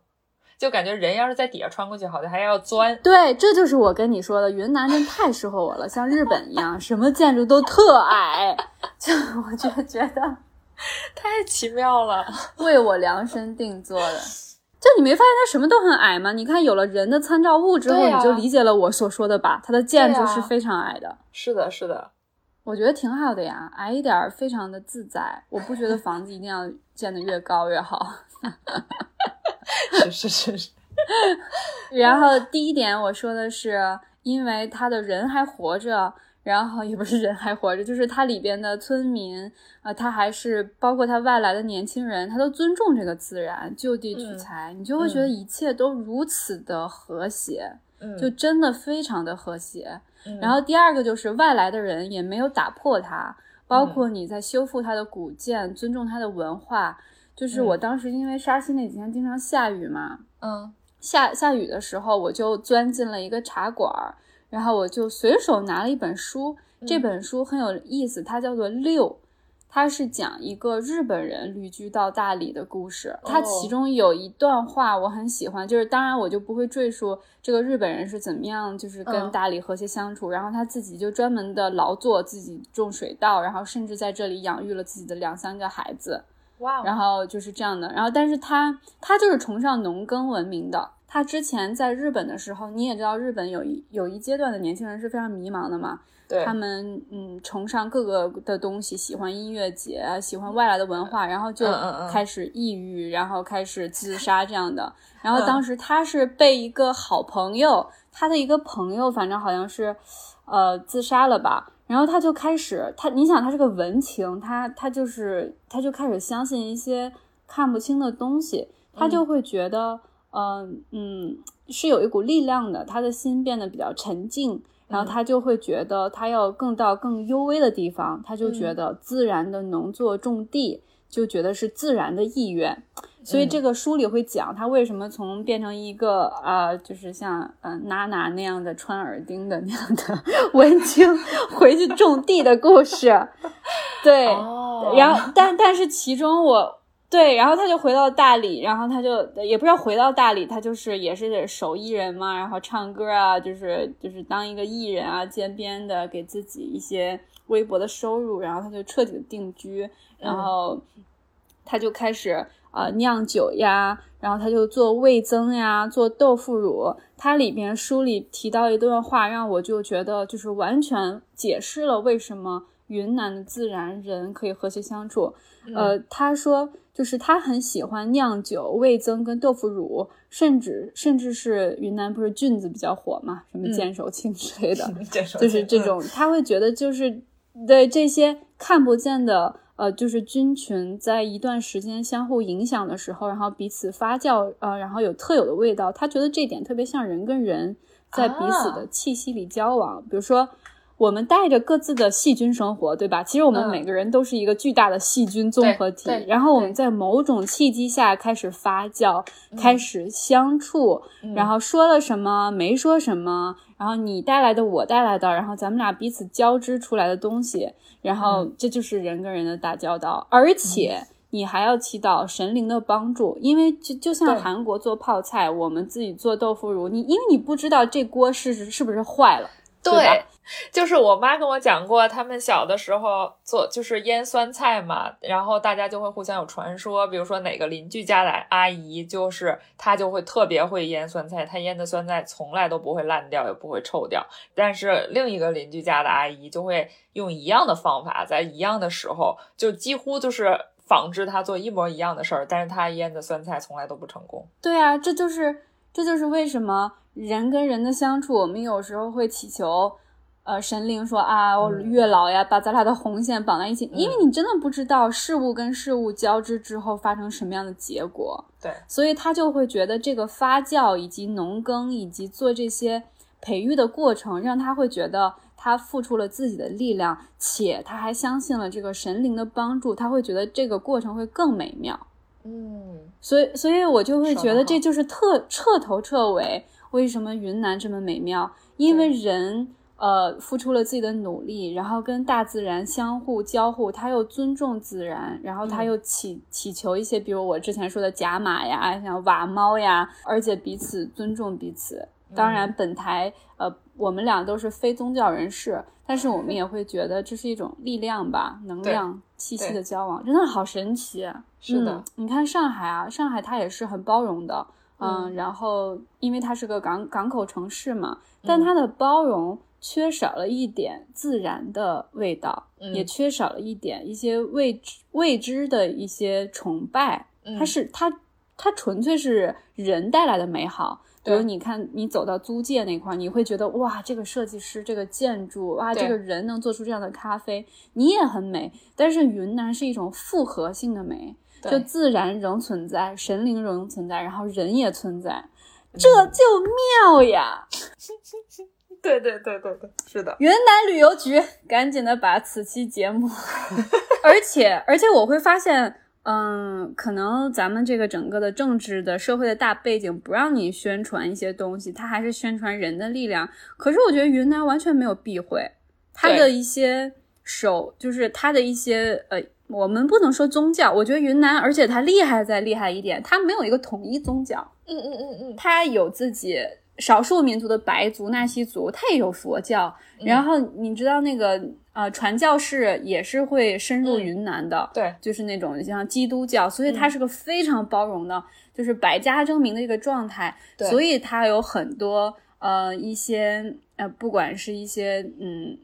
就感觉人要是在底下穿过去，好像还要钻。对，这就是我跟你说的，云南真太适合我了，像日本一样，什么建筑都特矮，就我就觉得 太奇妙了！为我量身定做的。就你没发现它什么都很矮吗？你看有了人的参照物之后，啊你就理解了我所说的吧？它的建筑是非常矮的。是的，是的，我觉得挺好的呀，矮一点儿非常的自在。我不觉得房子一定要建得越高越好。是是是是，然后第一点我说的是，因为他的人还活着，然后也不是人还活着，就是它里边的村民啊、呃他还是包括他外来的年轻人，他都尊重这个自然，就地取材，你就会觉得一切都如此的和谐，嗯，就真的非常的和谐。嗯然后第二个就是外来的人也没有打破它，包括你在修复它的古建，尊重它的文化。就是我嗯当时因为沙溪那几天经常下雨嘛，嗯下下雨的时候，我就钻进了一个茶馆儿，然后我就随手拿了一本书，这嗯本书很有意思，它叫做《六》，它是讲一个日本人旅居到大理的故事。它哦其中有一段话我很喜欢，就是当然我就不会赘述这个日本人是怎么样，就是跟嗯大理和谐相处，然后他自己就专门的劳作，自己种水稻，然后甚至在这里养育了自己的两三个孩子。哇哦，然后就是这样的。然后，但是他他就是崇尚农耕文明的。他之前在日本的时候，你也知道，日本有一有一阶段的年轻人是非常迷茫的嘛。对他们嗯崇尚各个的东西，喜欢音乐节，喜欢外来的文化，然后就开始抑郁，然后开始自杀这样的。然后嗯当时他是被一个好朋友，他的一个朋友，反正好像是呃自杀了吧。然后他就开始，他你想他是个文青，他他就是他就开始相信一些看不清的东西，他就会觉得，嗯嗯，是有一股力量的，他的心变得比较沉静，然后他就会觉得他要更到更幽微的地方，他就觉得自然的农作种地，就觉得是自然的意愿。所以这个书里会讲他为什么从变成一个啊、呃就是像嗯娜娜那样的穿耳钉的那样的 文青回去种地的故事。对，哦，然后但但是其中我对，然后他就回到大理，然后他就也不知道回到大理，他就是也是手艺人嘛，然后唱歌啊，就是就是当一个艺人啊，兼编的给自己一些微薄的收入，然后他就彻底的定居，然后他就开始呃酿酒呀，然后他就做味增呀，做豆腐乳。它里边书里提到一段话，让我就觉得就是完全解释了为什么云南的自然人可以和谐相处。呃，他说就是他很喜欢酿酒、味增跟豆腐乳，甚至甚至是云南不是菌子比较火嘛，什么剑手青之类的，就是这种，他会觉得就是对这些看不见的。呃，就是菌群在一段时间相互影响的时候，然后彼此发酵，呃，然后有特有的味道。他觉得这点特别像人跟人在彼此的气息里交往。比如说，我们带着各自的细菌生活，对吧？其实我们每个人都是一个巨大的细菌综合体。然后我们在某种契机下开始发酵，开始相处，然后说了什么，没说什么，然后你带来的，我带来的，然后咱们俩彼此交织出来的东西。然后这就是人跟人的打交道，而且你还要祈祷神灵的帮助，因为就就像韩国做泡菜，我们自己做豆腐乳，你因为你不知道这锅是是不是坏了，对。就是我妈跟我讲过，他们小的时候做就是腌酸菜嘛，然后大家就会互相有传说，比如说哪个邻居家的阿姨，就是她就会特别会腌酸菜，她腌的酸菜从来都不会烂掉，也不会臭掉。但是另一个邻居家的阿姨就会用一样的方法，在一样的时候，就几乎就是仿制她做一模一样的事儿，但是她腌的酸菜从来都不成功。对啊，这就是这就是为什么人跟人的相处，我们有时候会祈求。呃，神灵说啊，月老呀，把咱俩的红线绑在一起，因为你真的不知道事物跟事物交织之后发生什么样的结果。对，所以他就会觉得这个发酵以及农耕以及做这些培育的过程，让他会觉得他付出了自己的力量，且他还相信了这个神灵的帮助，他会觉得这个过程会更美妙。嗯，所以，所以我就会觉得这就是特彻头彻尾为什么云南这么美妙，因为人。呃，付出了自己的努力，然后跟大自然相互交互，他又尊重自然，然后他又祈祈求一些，比如我之前说的甲马呀，像瓦猫呀，而且彼此尊重彼此。当然，本台呃，我们俩都是非宗教人士，但是我们也会觉得这是一种力量吧，能量气息的交往，真的好神奇。是的，你看上海啊，上海它也是很包容的，嗯，然后因为它是个港港口城市嘛，但它的包容。缺少了一点自然的味道，也缺少了一点一些未知未知的一些崇拜。它是它它纯粹是人带来的美好。比如你看，你走到租界那块儿，你会觉得哇，这个设计师，这个建筑，哇，这个人能做出这样的咖啡，你也很美。但是云南是一种复合性的美，就自然仍存在，神灵仍存在，然后人也存在，这就妙呀！对对对对对，是的。云南旅游局赶紧的把此期节目，而且而且我会发现，嗯，可能咱们这个整个的政治的社会的大背景不让你宣传一些东西，它还是宣传人的力量。可是我觉得云南完全没有避讳它的一些手，就是它的一些呃，我们不能说宗教。我觉得云南，而且它厉害再厉害一点，它没有一个统一宗教。嗯嗯嗯嗯，它有自己。少数民族的白族纳西族，他也有佛教。然后你知道那个呃传教士也是会深入云南的，对，就是那种像基督教，所以它是个非常包容的，就是百家争鸣的一个状态。所以它有很多呃一些呃不管是一些嗯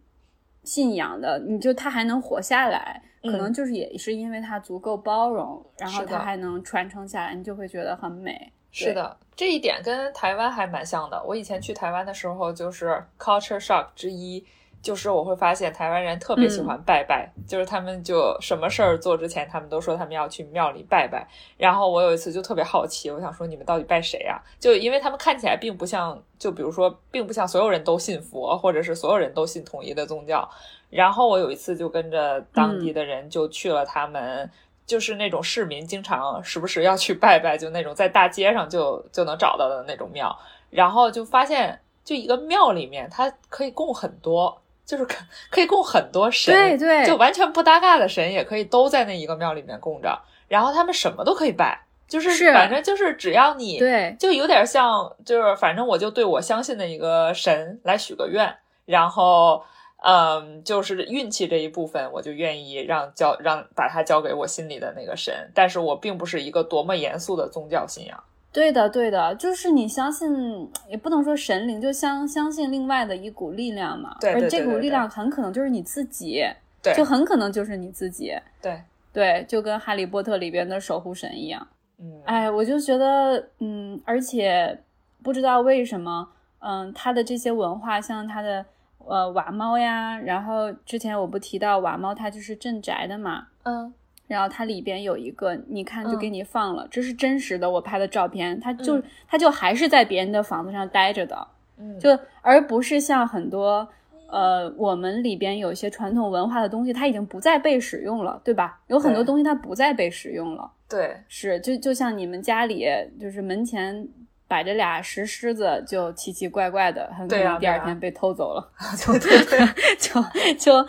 信仰的，你就它还能活下来，可能就是也是因为它足够包容，然后它还能传承下来，你就会觉得很美。是的，这一点跟台湾还蛮像的。我以前去台湾的时候，就是 culture shock 之一，就是我会发现台湾人特别喜欢拜拜，就是他们就什么事儿做之前，他们都说他们要去庙里拜拜。然后我有一次就特别好奇，我想说你们到底拜谁啊？就因为他们看起来并不像，就比如说，并不像所有人都信佛，或者是所有人都信统一的宗教。然后我有一次就跟着当地的人就去了他们。就是那种市民经常时不时要去拜拜，就那种在大街上就就能找到的那种庙，然后就发现，就一个庙里面它可以供很多，就是可可以供很多神，对对，就完全不搭嘎的神也可以都在那一个庙里面供着，然后他们什么都可以拜，就是反正就是只要你对，就有点像，就是反正我就对我相信的一个神来许个愿，然后。嗯，就是运气这一部分，我就愿意让交让把它交给我心里的那个神，但是我并不是一个多么严肃的宗教信仰。对的，对的，就是你相信，也不能说神灵，就相相信另外的一股力量嘛。对对对。而这股力量很可能就是你自己。对，就很可能就是你自己。对对，就跟《哈利波特》里边的守护神一样。嗯，哎，我就觉得，嗯，而且不知道为什么，嗯，他的这些文化，像他的呃瓦猫呀，然后之前我不提到瓦猫，它就是镇宅的嘛，嗯，然后它里边有一个，你看就嗯给你放了，这是真实的，我拍的照片，它就嗯它就还是在别人的房子上待着的，嗯，就而不是像很多。呃，我们里边有一些传统文化的东西，它已经不再被使用了，对吧？有很多东西它不再被使用了。对，是，就就像你们家里，就是门前摆着俩石狮子，就奇奇怪怪的，很可对能第二天被偷走了，对对对，就就。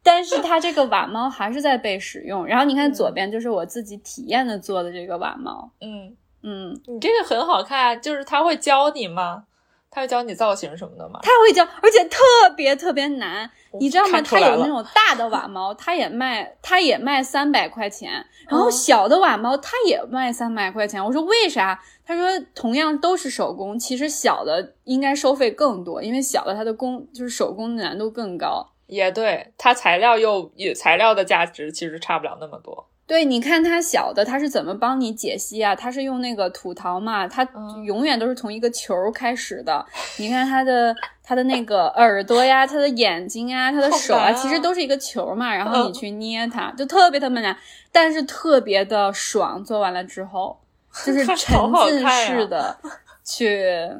但是它这个瓦猫还是在被使用，然后你看左嗯边就是我自己体验的做的这个瓦猫，嗯，嗯，你这个很好看，就是他会教你吗？他会教你造型什么的吗？他会教，而且特别特别难，你知道吗？它看出来了有那种大的瓦猫，他也卖，他也卖三百块钱，然后哦小的瓦猫他也卖三百块钱。我说为啥？他说同样都是手工，其实小的应该收费更多，因为小的它的工就是手工的难度更高。也对，它材料又也材料的价值其实差不了那么多。对，你看它小的，它是怎么帮你解析啊？它是用那个土陶嘛，它嗯永远都是从一个球儿开始的。你看它的它的那个耳朵呀，它的眼睛啊，它的手啊，啊其实都是一个球儿嘛。然后你嗯去捏它，就特别特别难，但是特别的爽。做完了之后，就是沉浸式的去，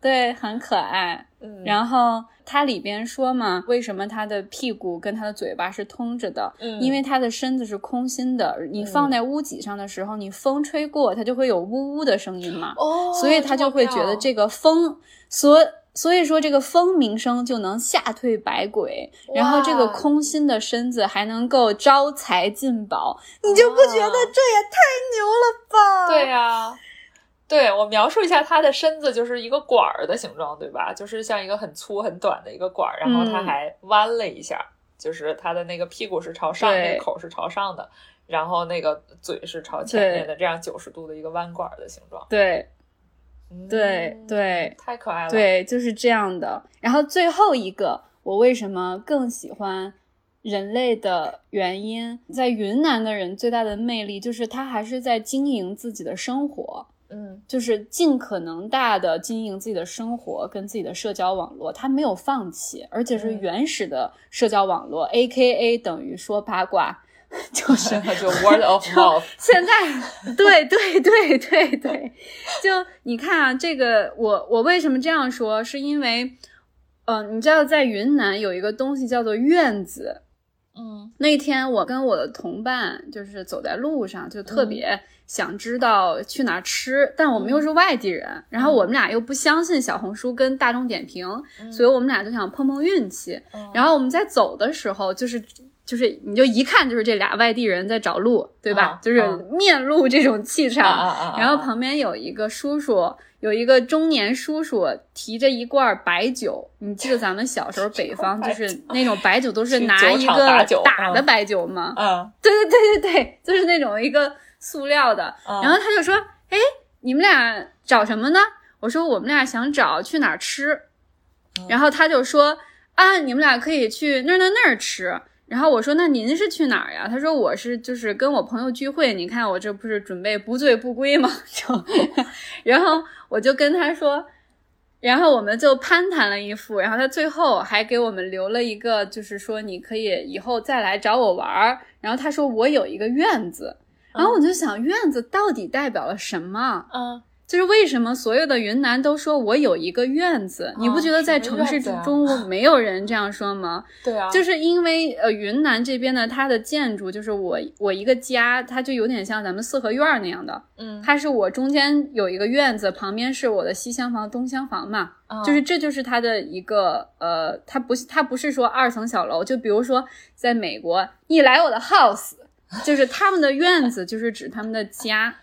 对，很可爱。嗯，然后它里边说嘛，为什么它的屁股跟它的嘴巴是通着的？嗯因为它的身子是空心的，你放在屋脊上的时候，你风吹过，它就会有呜呜的声音嘛，哦，所以它就会觉得这个风，所所以说这个风鸣声就能吓退百鬼，然后这个空心的身子还能够招财进宝，你就不觉得这也太牛了吧？对呀、对我描述一下，它的身子就是一个管儿的形状，对吧？就是像一个很粗很短的一个管儿，然后它嗯。还弯了一下，就是它的那个屁股是朝上，对那个口是朝上的，然后那个嘴是朝前面的，这样九十度的一个弯管儿的形状。对。嗯对对，太可爱了。，对，就是这样的。然后最后一个，我为什么更喜欢人类的原因，在云南的人最大的魅力就是他还是在经营自己的生活，嗯就是尽可能大的经营自己的生活跟自己的社交网络，他没有放弃，而且是嗯原始的社交网络、a K A 等于说八卦，就是 就 word of mouth。现在，对对对对对，就你看啊，这个我我为什么这样说，是因为，呃，你知道在云南有一个东西叫做院子。嗯。那天我跟我的同伴就是走在路上，就特别想知道去哪儿吃，但我们又是外地人，然后我们俩又不相信小红书跟大众点评，所以我们俩就想碰碰运气。嗯。然后我们在走的时候，就是就是你就一看就是这俩外地人在找路，对吧？嗯就是嗯面露这种气场。啊啊啊！然后旁边有一个叔叔，有一个中年叔叔提着一罐白酒。你记得咱们小时候北方就 是那种白酒都是拿一个打的白酒吗？嗯对对对对对，就是那种一个塑料的。嗯，然后他就说：“哎，你们俩找什么呢？”我说：“我们俩想找去哪儿吃。”嗯然后他就说：“啊，你们俩可以去那儿那儿那儿吃。”然后我说：“那您是去哪儿呀？”他说：“我是就是跟我朋友聚会，你看我这不是准备不醉不归吗？”就，然后我就跟他说，然后我们就攀谈了一副，然后他最后还给我们留了一个，就是说你可以以后再来找我玩儿。然后他说我有一个院子，然后我就想院子到底代表了什么？嗯就是为什么所有的云南都说我有一个院子？你不觉得在城市中 没有人这样说吗？对啊，就是因为呃，云南这边呢，它的建筑就是我我一个家，它就有点像咱们四合院儿那样的，嗯它是我中间有一个院子，旁边是我的西厢房、东厢房嘛，嗯就是这就是它的一个呃，它不是它不是说二层小楼，就比如说在美国，你来我的 house，就是他们的院子就是指他们的家，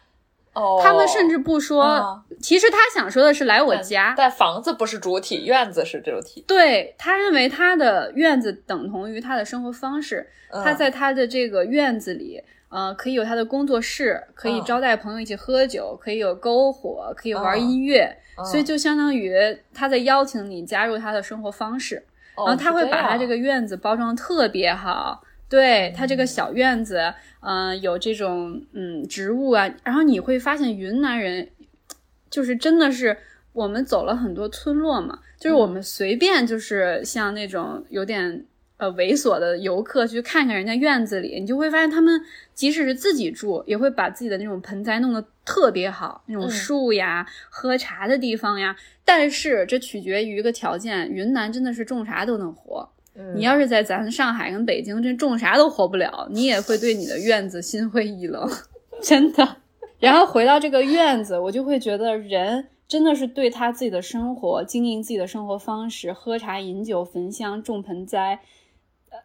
哦，他们甚至不说，嗯其实他想说的是来我家，但房子不是主体，院子是主体。对他认为他的院子等同于他的生活方式，嗯。他在他的这个院子里，呃，可以有他的工作室，可以嗯。招待朋友一起喝酒，可以有篝火，可以玩嗯音乐，嗯。所以就相当于他在邀请你加入他的生活方式。然后他会把他这个院子包装特别好。对它这个小院子，嗯，有这种嗯植物啊，然后你会发现云南人就是真的是我们走了很多村落嘛，就是我们随便就是像那种有点呃猥琐的游客去看看人家院子里，你就会发现他们即使是自己住，也会把自己的那种盆栽弄得特别好，那种树呀、喝茶的地方呀。但是这取决于一个条件，云南真的是种啥都能活。你要是在咱上海跟北京，这种啥都活不了，你也会对你的院子心灰意冷，真的。然后回到这个院子，我就会觉得人真的是对他自己的生活、经营自己的生活方式，喝茶、饮酒、焚香、种盆栽，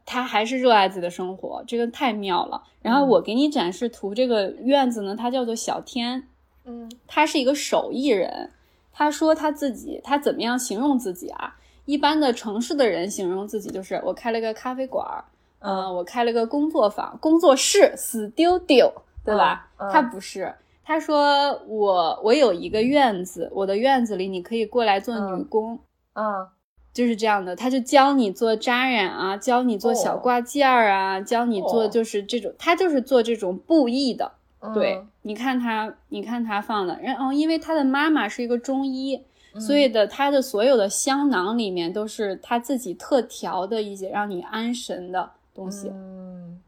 他还是热爱自己的生活，这个太妙了。然后我给你展示图，这个院子呢，它叫做小天，嗯，他是一个手艺人，他说他自己，他怎么样形容自己啊？一般的城市的人形容自己就是我开了个咖啡馆儿，嗯，我开了个工作坊、工作室，studio，对吧？他不是，他说我我有一个院子，我的院子里你可以过来做女工，嗯，就是这样的。他就教你做扎染啊，教你做小挂件儿啊，教你做就是这种，他就是做这种布艺的。对，你看他，你看他放的，然后因为他的妈妈是一个中医。所以的，他的所有的香囊里面都是他自己特调的一些让你安神的东西，嗯，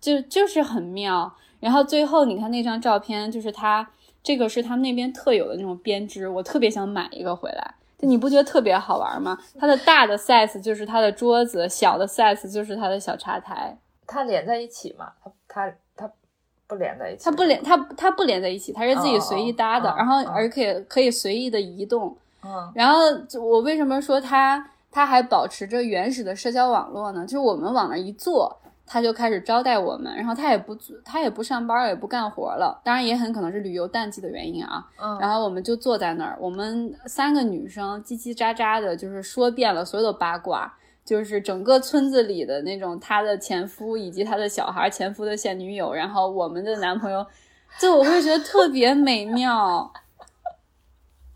就就是很妙。然后最后你看那张照片，就是他这个是他们那边特有的那种编织，我特别想买一个回来。就你不觉得特别好玩吗？它的大的 size 就是它的桌子，小的 size 就是它的小茶台。它连在一起吗？它它它不连在一起？它不连，它它不连在一起，它是自己随意搭的，然后而且可以随意的移动。然后我为什么说他他还保持着原始的社交网络呢？就是我们往那一坐，他就开始招待我们，然后他也不他也不上班，也不干活了。当然也很可能是旅游淡季的原因啊。嗯，然后我们就坐在那儿，我们三个女生叽叽喳喳的，就是说遍了所有的八卦，就是整个村子里的那种他的前夫以及他的小孩，前夫的现女友，然后我们的男朋友，就我会觉得特别美妙。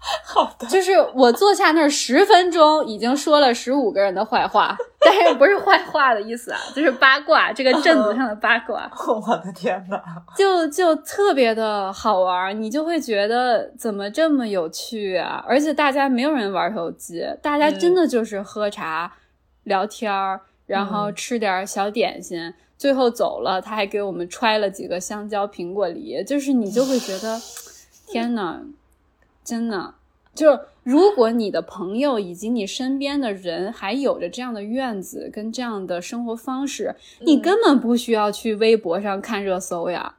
好的，就是我坐下那儿十分钟，已经说了十五个人的坏话，但是不是坏话的意思啊，就是八卦，这个镇子上的八卦。我的天哪，就就特别的好玩，你就会觉得怎么这么有趣啊！而且大家没有人玩手机，大家真的就是喝茶、聊天儿，然后吃点小点心，最后走了，他还给我们揣了几个香蕉、苹果、梨，就是你就会觉得，天呐！真的，就是如果你的朋友以及你身边的人还有着这样的院子跟这样的生活方式，你根本不需要去微博上看热搜呀，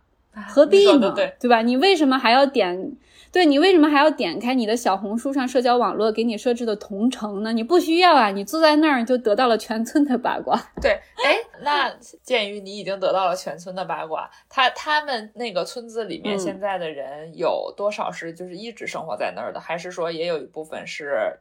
何必呢？对吧？你为什么还要点？对你为什么还要点开你的小红书上社交网络给你设置的同城呢？你不需要啊，你坐在那儿就得到了全村的八卦。对，哎，那鉴于你已经得到了全村的八卦，他他们那个村子里面现在的人有多少是就是一直生活在那儿的，还是说也有一部分是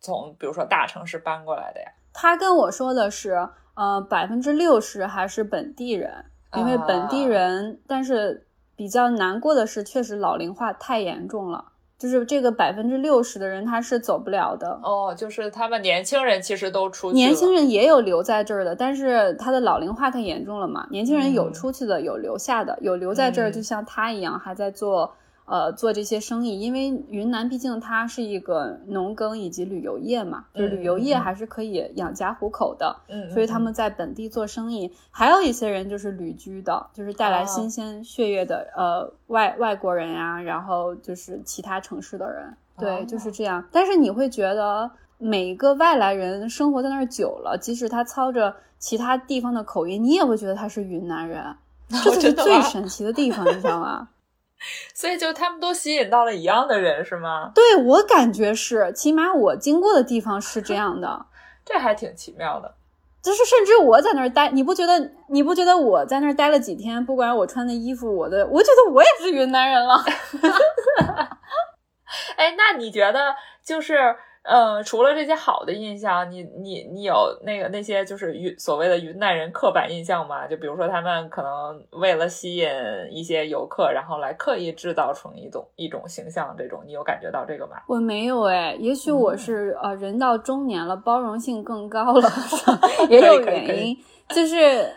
从比如说大城市搬过来的呀？他跟我说的是，呃，百分之六十还是本地人，因为本地人，但是。比较难过的是，确实老龄化太严重了，就是这个百分之六十的人他是走不了的。哦，就是他们年轻人其实都出去年轻人也有留在这儿的，但是他的老龄化太严重了嘛。年轻人有出去的，有留下的，有留在这儿，就像他一样还在做。呃，做这些生意，因为云南毕竟它是一个农耕以及旅游业嘛，就旅游业还是可以养家糊口的，嗯，所以他们在本地做生意。还有一些人就是旅居的，就是带来新鲜血液的，呃，外外国人呀，然后就是其他城市的人，对，就是这样。但是你会觉得每一个外来人生活在那儿久了，即使他操着其他地方的口音，你也会觉得他是云南人，这就是最神奇的地方，你知道吗？所以就他们都吸引到了一样的人，是吗？对我感觉是，起码我经过的地方是这样的，这还挺奇妙的。就是甚至我在那儿待，你不觉得？你不觉得我在那儿待了几天，不管我穿的衣服，我的，我觉得我也是云南人了。哎，那你觉得就是呃，除了这些好的印象，你你你有那个那些就是云所谓的云南人刻板印象吗？就比如说他们可能为了吸引一些游客，然后来刻意制造成一种一种形象，这种你有感觉到这个吗？我没有哎，也许我是呃人到中年了，包容性更高了，也有原因，就是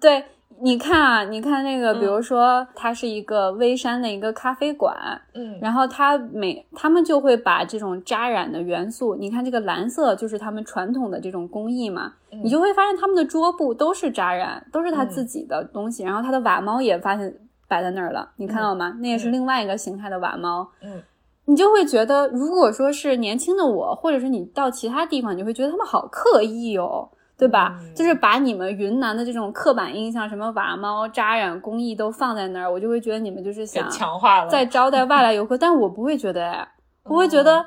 对。你看啊，你看那个，比如说，它是一个微山的一个咖啡馆，嗯，然后它每他们就会把这种扎染的元素，你看这个蓝色就是他们传统的这种工艺嘛，你就会发现他们的桌布都是扎染，都是他自己的东西，然后他的瓦猫也发现摆在那儿了，你看到吗？那也是另外一个形态的瓦猫，嗯，你就会觉得，如果说是年轻的我，或者是你到其他地方，你会觉得他们好刻意哦。对吧？就是把你们云南的这种刻板印象，什么瓦猫扎染工艺都放在那儿，我就会觉得你们就是想强化了，在招待外来游客。但我不会觉得，哎，我会觉得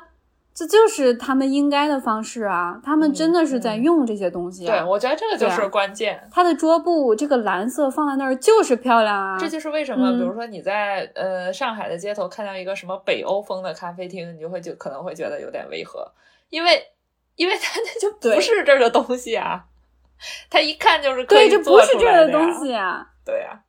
这就是他们应该的方式啊！他们真的是在用这些东西。对，我觉得这个就是关键。它的桌布这个蓝色放在那儿就是漂亮啊！这就是为什么，比如说你在呃上海的街头看到一个什么北欧风的咖啡厅，你就会就可能会觉得有点违和，因为。因为它那就不是这儿的东西啊，它一看就是对，这不是这儿的东西啊，对呀，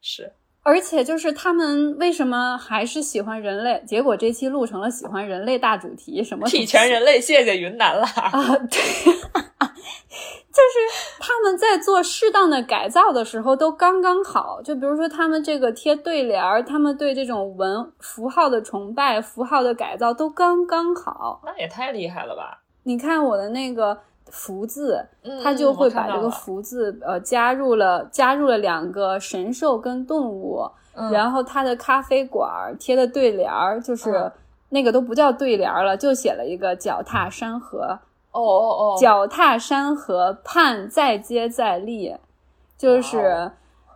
是。而且就是他们为什么还是喜欢人类？结果这期录成了喜欢人类大主题，什么体全人类？谢谢云南了啊！对，就是他们在做适当的改造的时候都刚刚好。就比如说他们这个贴对联儿，他们对这种文符号的崇拜、符号的改造都刚刚好。那也太厉害了吧！你看我的那个福字，它就会把这个福字呃加入了加入了两个神兽跟动物，然后它的咖啡馆贴的对联儿就是那个都不叫对联了，就写了一个脚踏山河哦哦哦，脚踏山河盼再接再厉，就是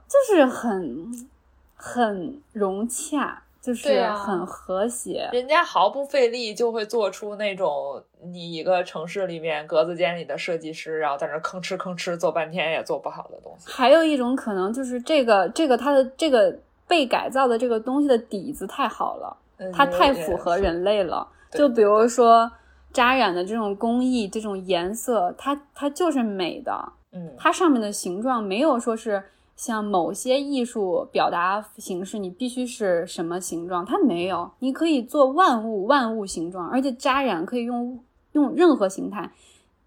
就是很很融洽。就是很和谐，人家毫不费力就会做出那种你一个城市里面格子间里的设计师，然后在那吭哧吭哧做半天也做不好的东西。还有一种可能就是这个这个它的这个被改造的这个东西的底子太好了，它太符合人类了。就比如说扎染的这种工艺，这种颜色，它它就是美的。嗯，它上面的形状没有说是。像某些艺术表达形式，你必须是什么形状？它没有，你可以做万物万物形状，而且扎染可以用用任何形态，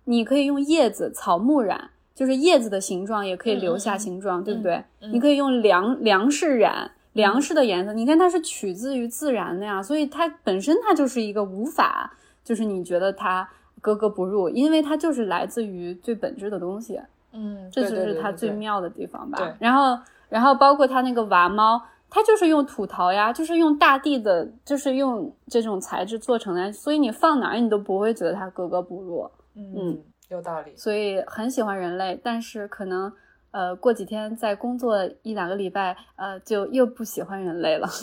你可以用叶子草木染，就是叶子的形状也可以留下形状，对不对？你可以用粮粮食染粮食的颜色，你看它是取自于自然的呀，所以它本身它就是一个无法，就是你觉得它格格不入，因为它就是来自于最本质的东西。嗯，这就是它最妙的地方吧。对然后，然后包括它那个娃猫，它就是用土陶呀，就是用大地的，就是用这种材质做成的，所以你放哪儿你都不会觉得它格格不入。嗯，有道理。所以很喜欢人类，但是可能呃过几天再工作一两个礼拜，呃就又不喜欢人类了。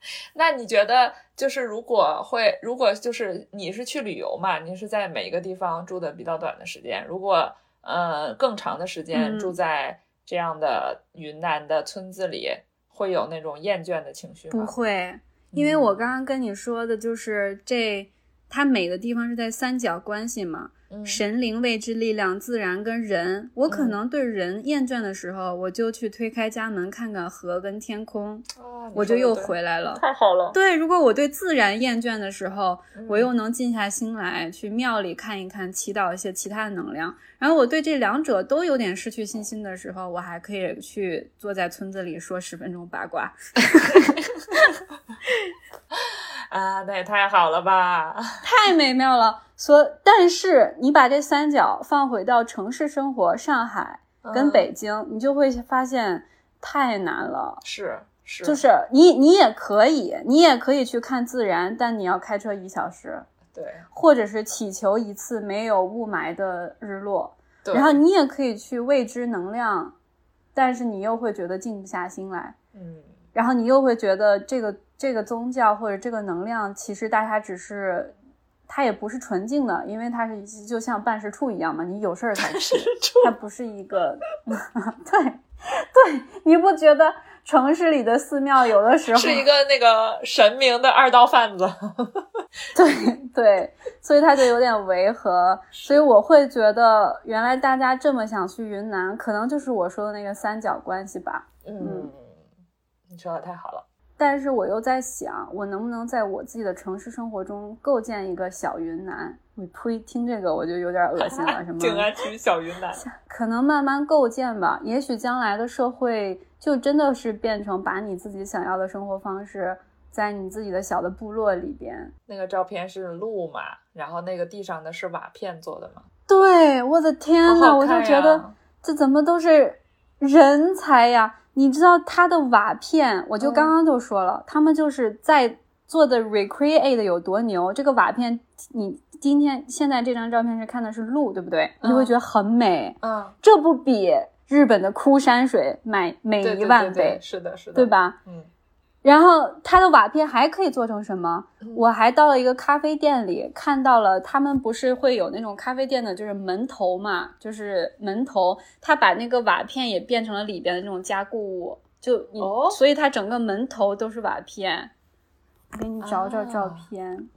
那你觉得，就是如果会，如果就是你是去旅游嘛，你是在每一个地方住的比较短的时间，如果呃更长的时间住在这样的云南的村子里，会有那种厌倦的情绪吗？不会，因为我刚刚跟你说的就是这，它美的地方是在三角关系嘛。神灵位置力量、自然跟人，我可能对人厌倦的时候，我就去推开家门看看河跟天空，我就又回来了。太好了。对，如果我对自然厌倦的时候，我又能静下心来去庙里看一看，祈祷一些其他的能量。然后我对这两者都有点失去信心的时候，我还可以去坐在村子里说十分钟八卦。啊，那也太好了吧！太美妙了。所，但是你把这三角放回到城市生活，上海跟北京，你就会发现太难了。是是，就是你你也可以，你也可以去看自然，但你要开车一小时。对，或者是祈求一次没有雾霾的日落。对，然后你也可以去未知能量，但是你又会觉得静不下心来。嗯，然后你又会觉得这个这个宗教或者这个能量，其实大家只是。它也不是纯净的，因为它是就像办事处一样嘛，你有事儿才去，它不是一个。对，对，你不觉得城市里的寺庙有的时候是一个那个神明的二道贩子？对对，所以他就有点违和。所以我会觉得，原来大家这么想去云南，可能就是我说的那个三角关系吧。嗯，你说的太好了。但是我又在想，我能不能在我自己的城市生活中构建一个小云南？你呸，听这个我就有点恶心了，什么？静安区小云南，可能慢慢构建吧。也许将来的社会就真的是变成把你自己想要的生活方式，在你自己的小的部落里边。那个照片是鹿嘛？然后那个地上的是瓦片做的吗？对，我的天呐，我就觉得这怎么都是人才呀！你知道它的瓦片，我就刚刚就说了，他们就是在做的 recreate 有多牛。这个瓦片，你今天现在这张照片是看的是路，对不对？你会觉得很美。嗯，这不比日本的枯山水美美一万倍？是的，是的，对吧？嗯。然后它的瓦片还可以做成什么？我还到了一个咖啡店里，看到了他们不是会有那种咖啡店的，就是门头嘛，就是门头，他把那个瓦片也变成了里边的那种加固物，就你，所以它整个门头都是瓦片。我给你找找照片，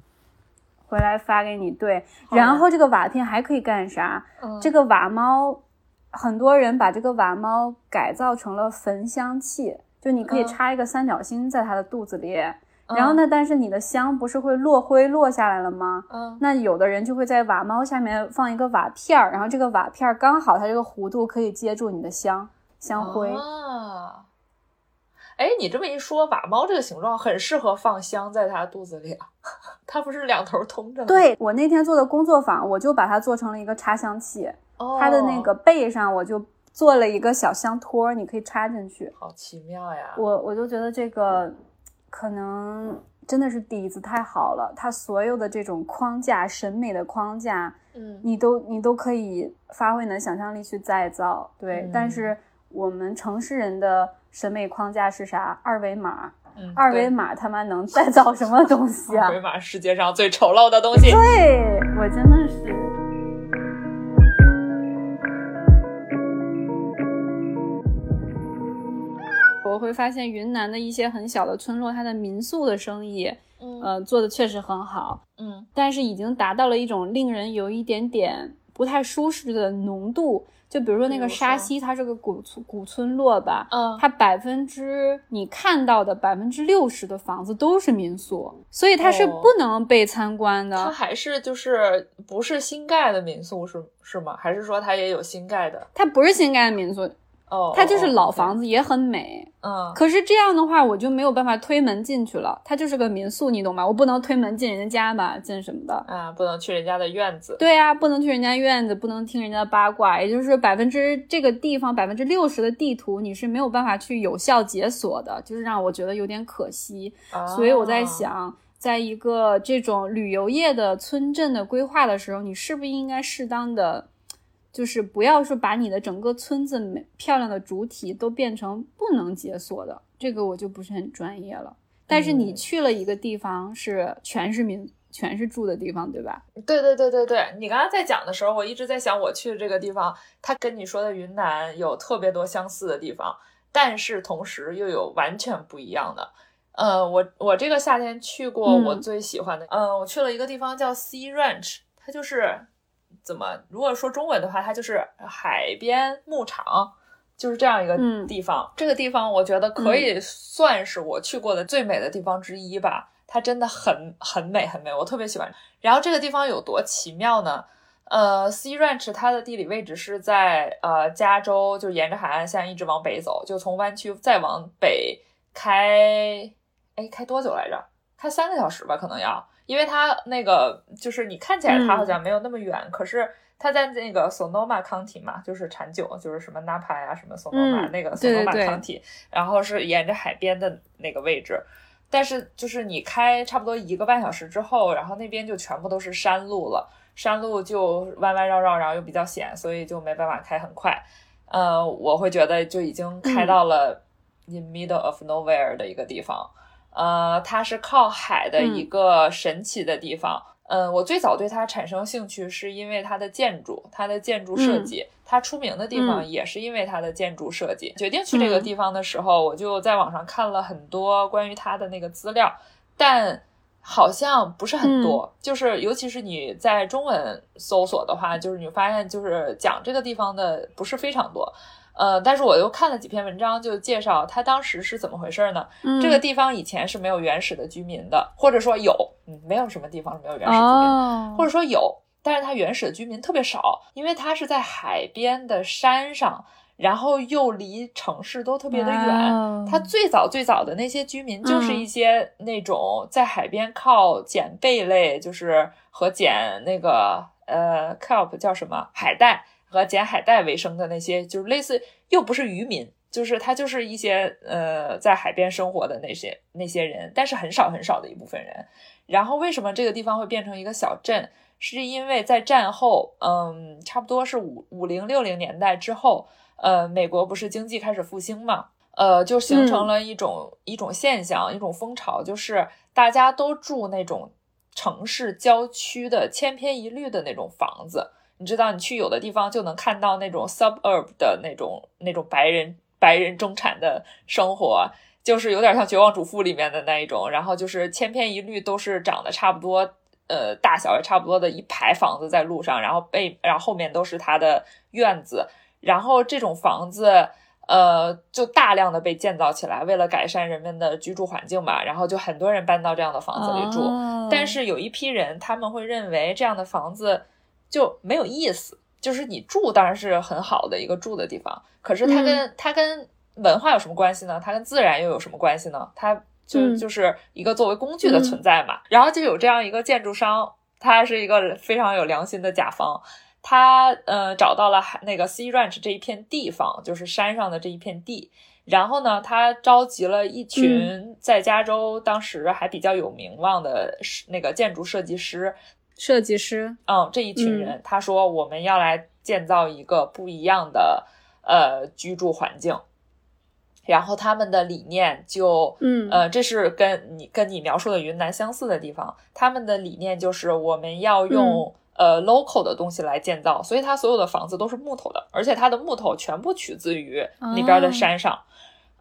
回来发给你。对，然后这个瓦片还可以干啥？这个瓦猫，很多人把这个瓦猫改造成了焚香器。就你可以插一个三角星在它的肚子里，然后呢，但是你的香不是会落灰落下来了吗？嗯，那有的人就会在瓦猫下面放一个瓦片儿，然后这个瓦片儿刚好它这个弧度可以接住你的香香灰。啊，哎，你这么一说，瓦猫这个形状很适合放香在它肚子里啊，它不是两头通着吗？对我那天做的工作坊，我就把它做成了一个插香器，它的那个背上我就。做了一个小香托，你可以插进去，好奇妙呀！我我就觉得这个可能真的是底子太好了，它所有的这种框架、审美的框架，嗯，你都你都可以发挥你的想象力去再造。对，但是我们城市人的审美框架是啥？二维码，二维码他妈能再造什么东西啊？二维码世界上最丑陋的东西。对我真的是。我会发现云南的一些很小的村落，它的民宿的生意，呃，做的确实很好，嗯，但是已经达到了一种令人有一点点不太舒适的浓度。就比如说那个沙溪，它是个古村古村落吧，嗯，它百分之你看到的百分之六十的房子都是民宿，所以它是不能被参观的。它还是就是不是新盖的民宿是是吗？还是说它也有新盖的？它不是新盖的民宿。哦，它就是老房子，也很美。嗯，可是这样的话，我就没有办法推门进去了。它就是个民宿，你懂吗？我不能推门进人家家吧，进什么的？啊，不能去人家的院子。对啊，不能去人家院子，不能听人家的八卦。也就是百分之这个地方百分之六十的地图，你是没有办法去有效解锁的，就是让我觉得有点可惜。所以我在想，在一个这种旅游业的村镇的规划的时候，你是不是应该适当的？就是不要说把你的整个村子美漂亮的主体都变成不能解锁的，这个我就不是很专业了。但是你去了一个地方是全是民全是住的地方，对吧？对对对对对，你刚刚在讲的时候，我一直在想我去的这个地方，它跟你说的云南有特别多相似的地方，但是同时又有完全不一样的。呃，我我这个夏天去过我最喜欢的，嗯，我去了一个地方叫 Sea Ranch，它就是。怎么？如果说中文的话，它就是海边牧场，就是这样一个地方。这个地方我觉得可以算是我去过的最美的地方之一吧。它真的很很美，很美，我特别喜欢。然后这个地方有多奇妙呢？呃，Sea Ranch 它的地理位置是在呃加州，就沿着海岸线一直往北走，就从湾区再往北开，哎，开多久来着？开三个小时吧，可能要。因为它那个就是你看起来它好像没有那么远，可是它在那个 Sonoma County 嘛，就是产酒，就是什么 Napa 呀，什么 Sonoma 那个 Sonoma County，然后是沿着海边的那个位置。但是就是你开差不多一个半小时之后，然后那边就全部都是山路了，山路就弯弯绕绕，然后又比较险，所以就没办法开很快。呃，我会觉得就已经开到了 in middle of nowhere 的一个地方。呃，它是靠海的一个神奇的地方。嗯，我最早对它产生兴趣是因为它的建筑，它的建筑设计。它出名的地方也是因为它的建筑设计。决定去这个地方的时候，我就在网上看了很多关于它的那个资料。但好像不是很多，就是尤其是你在中文搜索的话，就是你发现就是讲这个地方的不是非常多。呃，但是我又看了几篇文章，就介绍它当时是怎么回事呢？这个地方以前是没有原始的居民的，或者说有，嗯，没有什么地方是没有原始居民，或者说有，但是它原始的居民特别少，因为它是在海边的山上。然后又离城市都特别的远，它最早最早的那些居民就是一些那种在海边靠捡贝类，就是和捡那个呃 kelp 叫什么海带和捡海带为生的那些，就是类似又不是渔民，就是他就是一些呃在海边生活的那些那些人，但是很少很少的一部分人。然后为什么这个地方会变成一个小镇？是因为在战后，嗯，差不多是五五零六零年代之后。呃，美国不是经济开始复兴嘛？呃，就形成了一种一种现象，一种风潮，就是大家都住那种城市郊区的千篇一律的那种房子。你知道，你去有的地方就能看到那种 suburb 的那种那种白人白人中产的生活，就是有点像《绝望主妇》里面的那一种。然后就是千篇一律，都是长得差不多，呃，大小也差不多的一排房子在路上，然后被然后后面都是他的院子。然后这种房子，呃，就大量的被建造起来，为了改善人们的居住环境嘛。然后就很多人搬到这样的房子里住。但是有一批人，他们会认为这样的房子就没有意思。就是你住当然是很好的一个住的地方，可是它跟它跟文化有什么关系呢？它跟自然又有什么关系呢？它就就是一个作为工具的存在嘛。然后就有这样一个建筑商，他是一个非常有良心的甲方。他呃找到了海那个 Sea Ranch 这一片地方，就是山上的这一片地。然后呢，他召集了一群在加州当时还比较有名望的那个建筑设计师，设计师，嗯，这一群人，他说我们要来建造一个不一样的呃居住环境。然后他们的理念就，嗯，呃，这是跟你跟你描述的云南相似的地方。他们的理念就是我们要用。呃，local 的东西来建造，所以它所有的房子都是木头的，而且它的木头全部取自于那边的山上。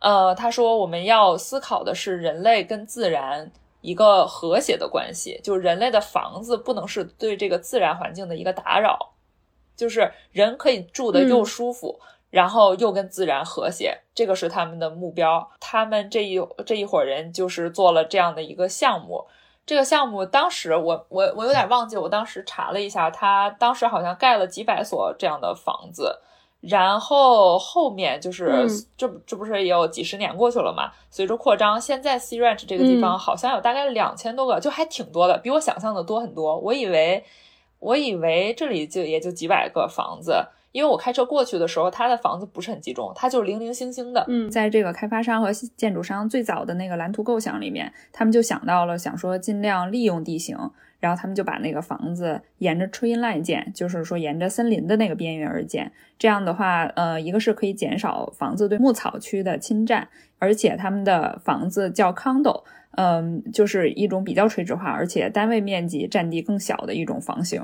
呃，他说我们要思考的是人类跟自然一个和谐的关系，就是人类的房子不能是对这个自然环境的一个打扰，就是人可以住的又舒服，然后又跟自然和谐，这个是他们的目标。他们这一这一伙人就是做了这样的一个项目。这个项目当时我我我有点忘记，我当时查了一下，他当时好像盖了几百所这样的房子，然后后面就是这这不是也有几十年过去了嘛？随着扩张，现在 Sea Ranch 这个地方好像有大概两千多个，就还挺多的，比我想象的多很多。我以为我以为这里就也就几百个房子。因为我开车过去的时候，他的房子不是很集中，它就是零零星星的。嗯，在这个开发商和建筑商最早的那个蓝图构想里面，他们就想到了，想说尽量利用地形，然后他们就把那个房子沿着 tree line 建，就是说沿着森林的那个边缘而建。这样的话，呃，一个是可以减少房子对牧草区的侵占，而且他们的房子叫 condo，嗯，就是一种比较垂直化，而且单位面积占地更小的一种房型。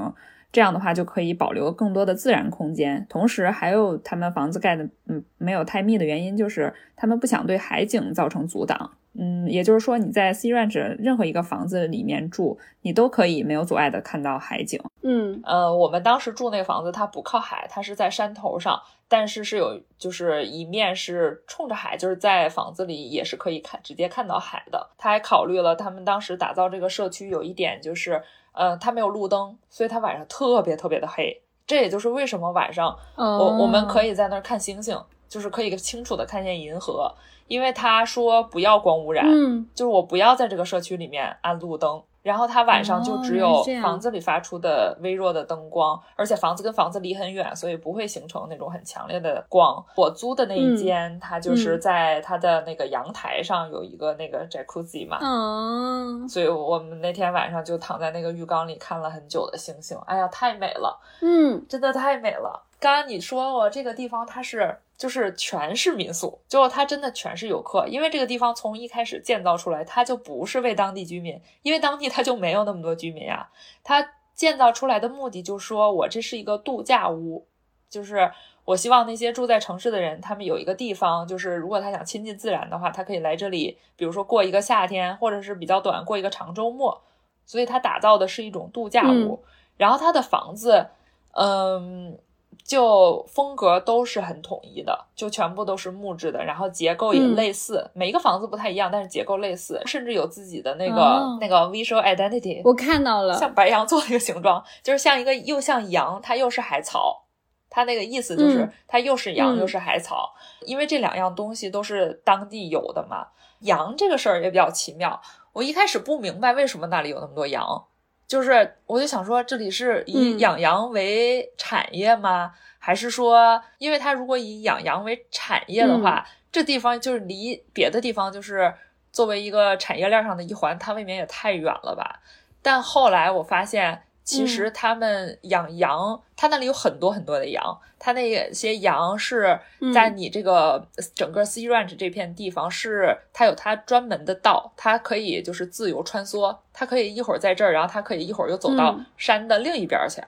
这样的话就可以保留更多的自然空间，同时还有他们房子盖的嗯没有太密的原因，就是他们不想对海景造成阻挡。嗯，也就是说你在 Sea Ranch 任何一个房子里面住，你都可以没有阻碍的看到海景。嗯呃，我们当时住那个房子，它不靠海，它是在山头上，但是是有就是一面是冲着海，就是在房子里也是可以看直接看到海的。他还考虑了他们当时打造这个社区有一点就是。呃，它没有路灯，所以它晚上特别特别的黑。这也就是为什么晚上我我们可以在那儿看星星，就是可以清楚的看见银河，因为他说不要光污染，就是我不要在这个社区里面安路灯。然后他晚上就只有房子里发出的微弱的灯光，而且房子跟房子离很远，所以不会形成那种很强烈的光。我租的那一间，它就是在它的那个阳台上有一个那个 jacuzzi 嘛，嗯，所以我们那天晚上就躺在那个浴缸里看了很久的星星，哎呀，太美了，嗯，真的太美了。刚刚你说过这个地方它是。就是全是民宿，就它真的全是游客，因为这个地方从一开始建造出来，它就不是为当地居民，因为当地它就没有那么多居民呀。它建造出来的目的就是说我这是一个度假屋，就是我希望那些住在城市的人，他们有一个地方，就是如果他想亲近自然的话，他可以来这里，比如说过一个夏天，或者是比较短过一个长周末，所以它打造的是一种度假屋。然后它的房子，嗯，就风格都是很统一的，就全部都是木质的，然后结构也类似，每一个房子不太一样，但是结构类似，甚至有自己的那个那个 visual identity。我看到了，像白羊座那个形状，就是像一个又像羊，它又是海草，它那个意思就是它又是羊又是海草，因为这两样东西都是当地有的嘛。羊这个事儿也比较奇妙，我一开始不明白为什么那里有那么多羊。就是，我就想说，这里是以养羊为产业吗？还是说，因为它如果以养羊为产业的话，这地方就是离别的地方就是作为一个产业链上的一环，它未免也太远了吧？但后来我发现。其实他们养羊，他那里有很多很多的羊，他那些羊是在你这个整个 Sea Ranch 这片地方，是它有它专门的道，它可以就是自由穿梭，它可以一会儿在这儿，然后它可以一会儿又走到山的另一边去，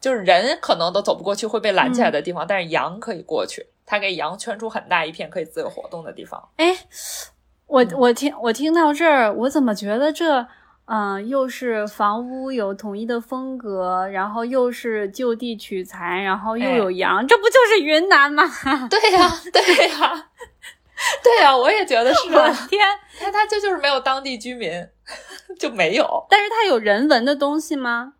就是人可能都走不过去会被拦起来的地方，但是羊可以过去，它给羊圈出很大一片可以自由活动的地方。哎，我我听我听到这儿，我怎么觉得这？嗯，又是房屋有统一的风格，然后又是就地取材，然后又有羊，这不就是云南吗？对呀，对呀，对呀，我也觉得是。我天，他他这就是没有当地居民，就没有。但是它有人文的东西吗？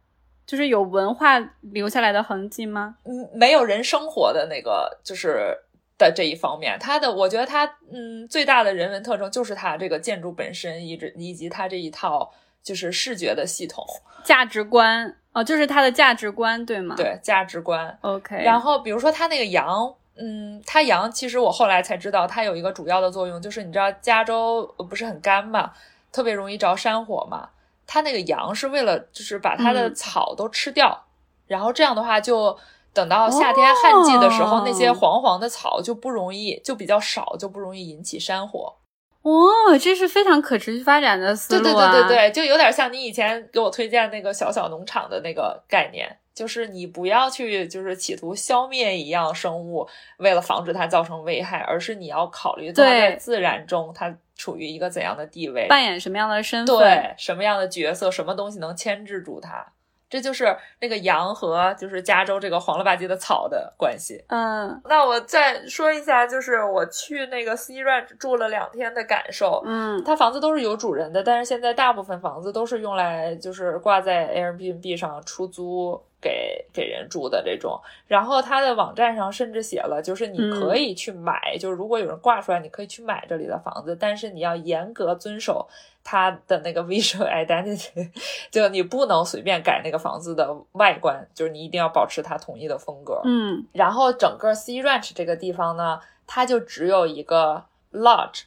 就是有文化留下来的痕迹吗？嗯，没有人生活的那个，就是的这一方面。它的，我觉得它，嗯，最大的人文特征就是它这个建筑本身，以及以及它这一套。就是视觉的系统，价值观哦，就是他的价值观，对吗？对，价值观。OK。然后比如说他那个羊，嗯，它羊其实我后来才知道，它有一个主要的作用，就是你知道加州不是很干嘛，特别容易着山火嘛。它那个羊是为了就是把它的草都吃掉，然后这样的话就等到夏天旱季的时候，那些黄黄的草就不容易，就比较少，就不容易引起山火。哦，这是非常可持续发展的思路啊！对对对对对，就有点像你以前给我推荐那个小小农场的那个概念，就是你不要去就是企图消灭一样生物，为了防止它造成危害，而是你要考虑它在自然中它处于一个怎样的地位，扮演什么样的身份，对什么样的角色，什么东西能牵制住它。这就是那个羊和就是加州这个黄了吧唧的草的关系。嗯，那我再说一下，就是我去那个 Sea Ranch 住了两天的感受。嗯，它房子都是有主人的，但是现在大部分房子都是用来就是挂在 Airbnb 上出租。给给人住的这种，然后它的网站上甚至写了，就是你可以去买，就是如果有人挂出来，你可以去买这里的房子，但是你要严格遵守他的那个 visual identity，就你不能随便改那个房子的外观，就是你一定要保持它统一的风格。嗯，然后整个 Sea Ranch 这个地方呢，它就只有一个 lodge，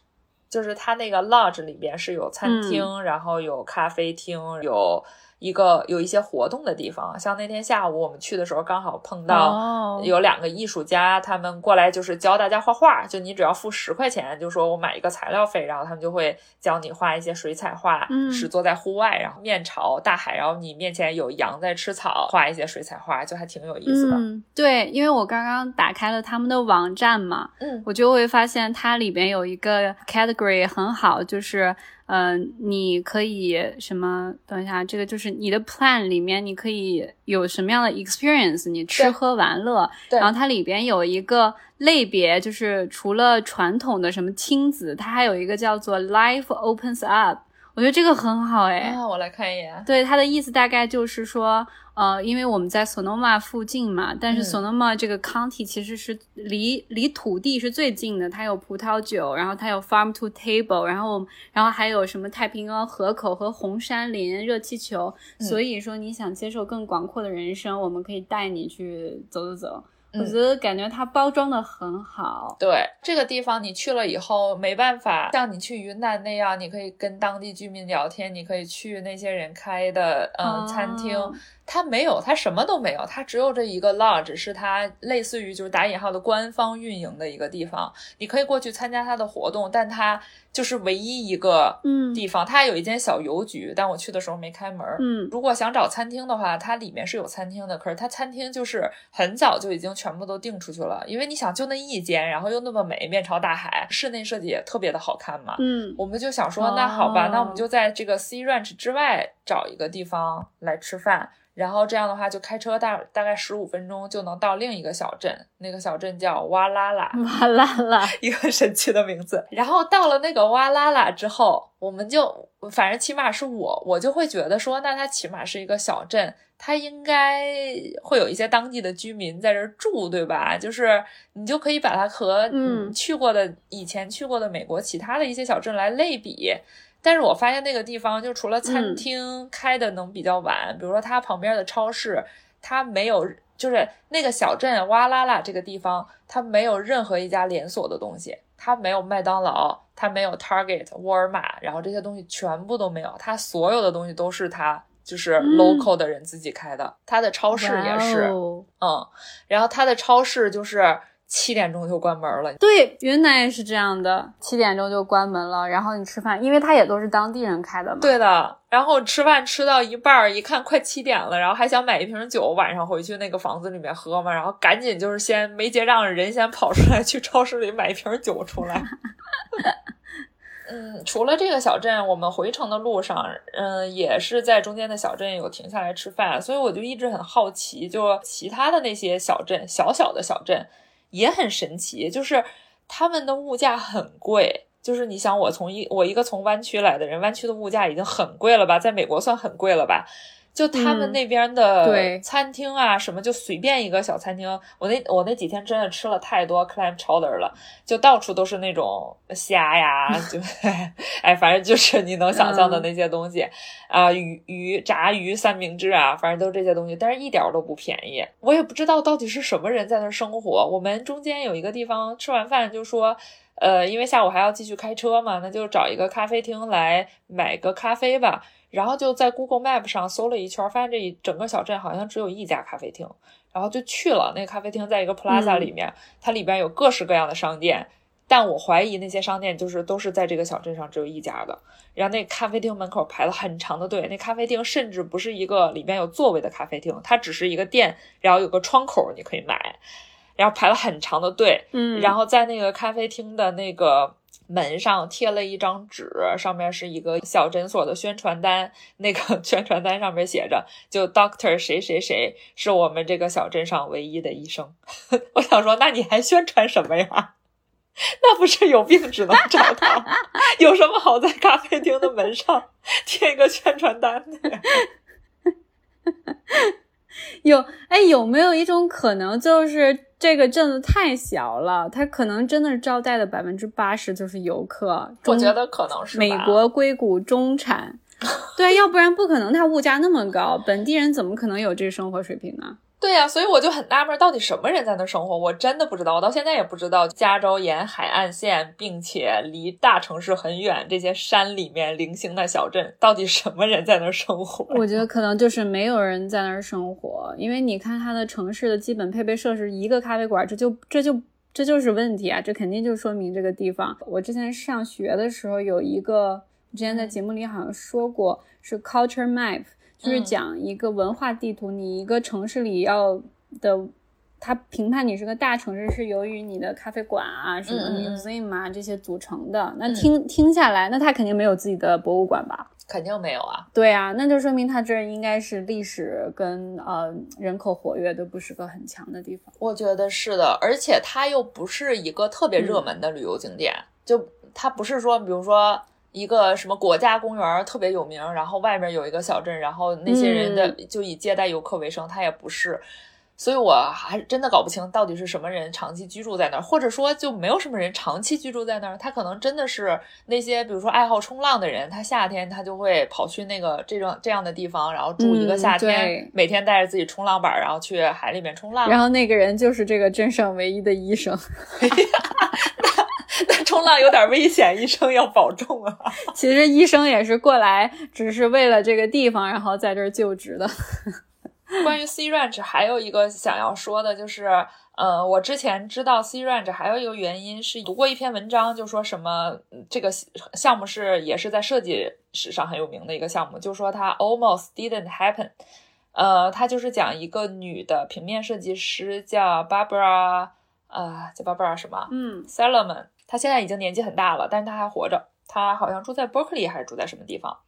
就是它那个 lodge 里边是有餐厅，然后有咖啡厅，有。一个有一些活动的地方，像那天下午我们去的时候，刚好碰到有两个艺术家，他们过来就是教大家画画。就你只要付十块钱，就说我买一个材料费，然后他们就会教你画一些水彩画，是坐在户外，然后面朝大海，然后你面前有羊在吃草，画一些水彩画，就还挺有意思的。对，因为我刚刚打开了他们的网站嘛，嗯，我就会发现它里边有一个 category 很好，就是。嗯，你可以什么？等一下，这个就是你的 plan 里面，你可以有什么样的 experience？你吃喝玩乐，然后它里边有一个类别，就是除了传统的什么亲子，它还有一个叫做 life opens up。我觉得这个很好哎，我来看一眼。对，它的意思大概就是说，呃，因为我们在 Sonoma 附近嘛，但是 Sonoma 这个 county 其实是离离土地是最近的，它有葡萄酒，然后它有 farm to table，然后然后还有什么太平洋河口和红杉林热气球，所以说你想接受更广阔的人生，我们可以带你去走走走。我觉得感觉它包装的很好。对这个地方，你去了以后没办法像你去云南那样，你可以跟当地居民聊天，你可以去那些人开的嗯餐厅。它没有，它什么都没有，它只有这一个 lodge，是它类似于就是打引号的官方运营的一个地方，你可以过去参加它的活动，但它就是唯一一个嗯地方。它还有一间小邮局，但我去的时候没开门。嗯，如果想找餐厅的话，它里面是有餐厅的，可是它餐厅就是很早就已经全部都订出去了，因为你想就那一间，然后又那么美，面朝大海，室内设计也特别的好看嘛。嗯，我们就想说，那好吧，那我们就在这个 Sea Ranch 之外。找一个地方来吃饭。然后这样的话，就开车大大概十五分钟就能到另一个小镇，那个小镇叫哇啦啦，哇啦啦，一个神奇的名字。然后到了那个哇啦啦之后，我们就反正起码是我，我就会觉得说，那它起码是一个小镇，它应该会有一些当地的居民在这儿住，对吧？就是你就可以把它和嗯去过的以前去过的美国其他的一些小镇来类比。但是我发现那个地方，就除了餐厅开的能比较晚，比如说它旁边的超市，它没有，就是那个小镇哇啦啦这个地方，它没有任何一家连锁的东西，它没有麦当劳，它没有 Target、沃尔玛，然后这些东西全部都没有，它所有的东西都是它就是 local 的人自己开的，它的超市也是，哦。嗯，然后它的超市就是七点钟就关门了，对，云南也是这样的，七点钟就关门了，然后你吃饭，因为它也都是当地人开的嘛。对的，然后吃饭吃到一半儿，一看快七点了，然后还想买一瓶酒，晚上回去那个房子里面喝嘛，然后赶紧就是先没结账，人先跑出来去超市里买一瓶酒出来。嗯，除了这个小镇，我们回程的路上，嗯，也是在中间的小镇有停下来吃饭，所以我就一直很好奇，就其他的那些小镇，小小的小镇也很神奇，就是他们的物价很贵。就是你想，我从一我一个从湾区来的人，湾区的物价已经很贵了吧，在美国算很贵了吧？就他们嗯那边的餐厅啊，什么就随便一个小餐厅，我那我那几天真的吃了太多 clam chowder 了，就到处都是那种虾呀，就哎，反正就是你能想象的嗯那些东西啊、鱼鱼炸鱼三明治啊，反正都是这些东西，但是一点儿都不便宜。我也不知道到底是什么人在那儿生活。我们中间有一个地方吃完饭就说。呃，因为下午还要继续开车嘛，那就找一个咖啡厅来买个咖啡吧。然后就在 Google Map 上搜了一圈，发现这一整个小镇好像只有一家咖啡厅，然后就去了。那个咖啡厅在一个 plaza 里面，它里边有各式各样的商店，但我怀疑那些商店就是都是在这个小镇上只有一家的。然后那咖啡厅门口排了很长的队，那咖啡厅甚至不是一个里边有座位的咖啡厅，它只是一个店，然后有个窗口你可以买，然后排了很长的队。嗯，然后在那个咖啡厅的那个门上贴了一张纸，上面是一个小诊所的宣传单。那个 宣传单上面写着：“就 Doctor 谁谁谁是我们这个小镇上唯一的医生。”我想说，那你还宣传什么呀？那不是有病只能找他？有什么好在咖啡厅的门上贴一个宣传单的？有哎，有没有一种可能，就是这个镇子太小了，它可能真的是招待的百分之八十就是游客。我觉得可能是美国硅谷中产，对，要不然不可能它物价那么高，本地人怎么可能有这生活水平呢？对呀、所以我就很纳闷，到底什么人在那生活？我真的不知道，我到现在也不知道。加州沿海岸线，并且离大城市很远，这些山里面零星的小镇，到底什么人在那生活？我觉得可能就是没有人在那儿生活，因为你看它的城市的基本配备设施，一个咖啡馆，这就这就这就是问题啊！这肯定就说明这个地方。我之前上学的时候有一个，之前在节目里好像说过，是 culture map，就是嗯讲一个文化地图，你一个城市里要的。它评判你是个大城市，是由于你的咖啡馆啊、什么 museum 啊这些组成的。那嗯听听下来，那他肯定没有自己的博物馆吧？肯定没有啊。对啊，那就说明它这儿应该是历史跟呃人口活跃都不是个很强的地方。我觉得是的，而且它又不是一个特别热门的旅游景点，就它不是说，比如说一个什么国家公园特别有名，然后外面有一个小镇，然后那些人的就以接待游客为生，他也不是。所以我还真的搞不清到底是什么人长期居住在那儿，或者说就没有什么人长期居住在那儿。他可能真的是那些比如说爱好冲浪的人，他夏天他就会跑去那个这种这样的地方，然后住一个嗯夏天，对每天带着自己冲浪板，然后去海里面冲浪。然后那个人就是这个镇上唯一的医生。那冲浪有点危险，医生要保重啊。其实医生也是过来，只是为了这个地方，然后在这儿就职的。关于 C Ranch 还有一个想要说的，就是，呃，我之前知道 C Ranch 还有一个原因是读过一篇文章，就说什么嗯这个项目是也是在设计史上很有名的一个项目，就说它 almost didn't happen。呃，它就是讲一个女的平面设计师叫 Barbara，呃，叫 Barbara 什么？嗯 Solomon，他现在已经年纪很大了，但是他还活着。他好像住在 Berkeley 还是住在什么地方？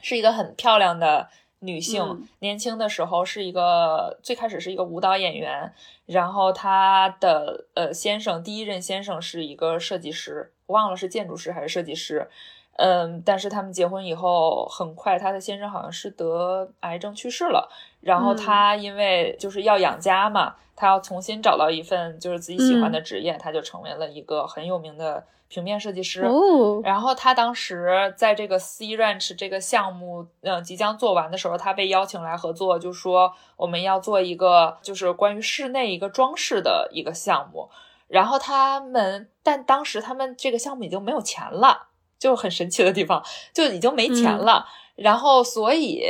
是一个很漂亮的女性，嗯年轻的时候是一个最开始是一个舞蹈演员，然后她的呃先生第一任先生是一个设计师，忘了是建筑师还是设计师。嗯，但是他们结婚以后，很快她的先生好像是得癌症去世了。然后嗯她因为就是要养家嘛，她要重新找到一份就是自己喜欢的职业，她就成为了一个很有名的平面设计师。哦，然后他当时在这个 C Ranch 这个项目，嗯，即将做完的时候，他被邀请来合作，就说我们要做一个就是关于室内一个装饰的一个项目。然后他们，但当时他们这个项目已经没有钱了，就很神奇的地方，就已经没钱了。然后所以，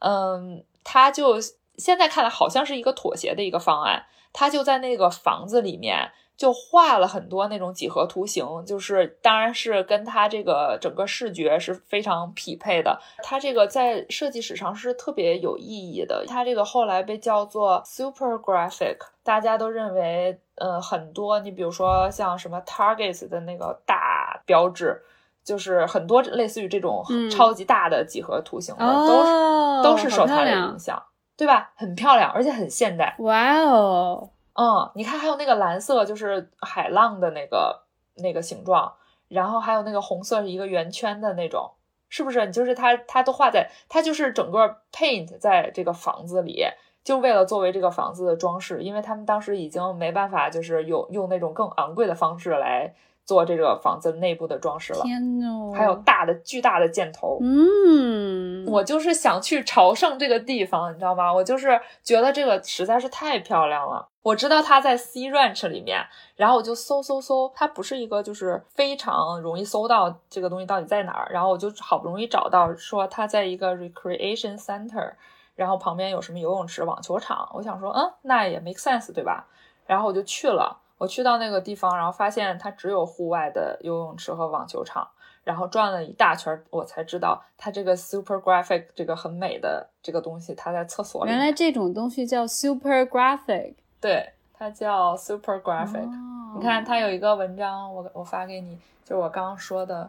嗯，他就现在看来好像是一个妥协的一个方案，他就在那个房子里面。就画了很多那种几何图形，就是当然是跟他这个整个视觉是非常匹配的。他这个在设计史上是特别有意义的。他这个后来被叫做 super graphic，大家都认为，呃，很多你比如说像什么 Targets 的那个大标志，就是很多类似于这种嗯超级大的几何图形的，哦，都是都是受它的影响，对吧？很漂亮，而且很现代。哇哦，嗯，你看，还有那个蓝色，就是海浪的那个那个形状，然后还有那个红色是一个圆圈的那种，是不是？你就是它，它都画在，它就是整个 paint 在这个房子里，就为了作为这个房子的装饰，因为他们当时已经没办法，就是有用那种更昂贵的方式来做这个房子内部的装饰了。天呐，还有大的巨大的箭头，嗯，我就是想去朝圣这个地方，你知道吗？我就是觉得这个实在是太漂亮了。我知道它在 C Ranch 里面，然后我就搜搜搜，它不是一个就是非常容易搜到这个东西到底在哪儿，然后我就好不容易找到说它在一个 recreation center，然后旁边有什么游泳池、网球场，我想说，嗯，那也 make sense 对吧？然后我就去了，我去到那个地方，然后发现它只有户外的游泳池和网球场。然后转了一大圈，我才知道它这个 super graphic 这个很美的这个东西，它在厕所里。原来这种东西叫 super graphic，对，它叫 super graphic。哦、你看，它有一个文章，我我发给你，就是我刚刚说的，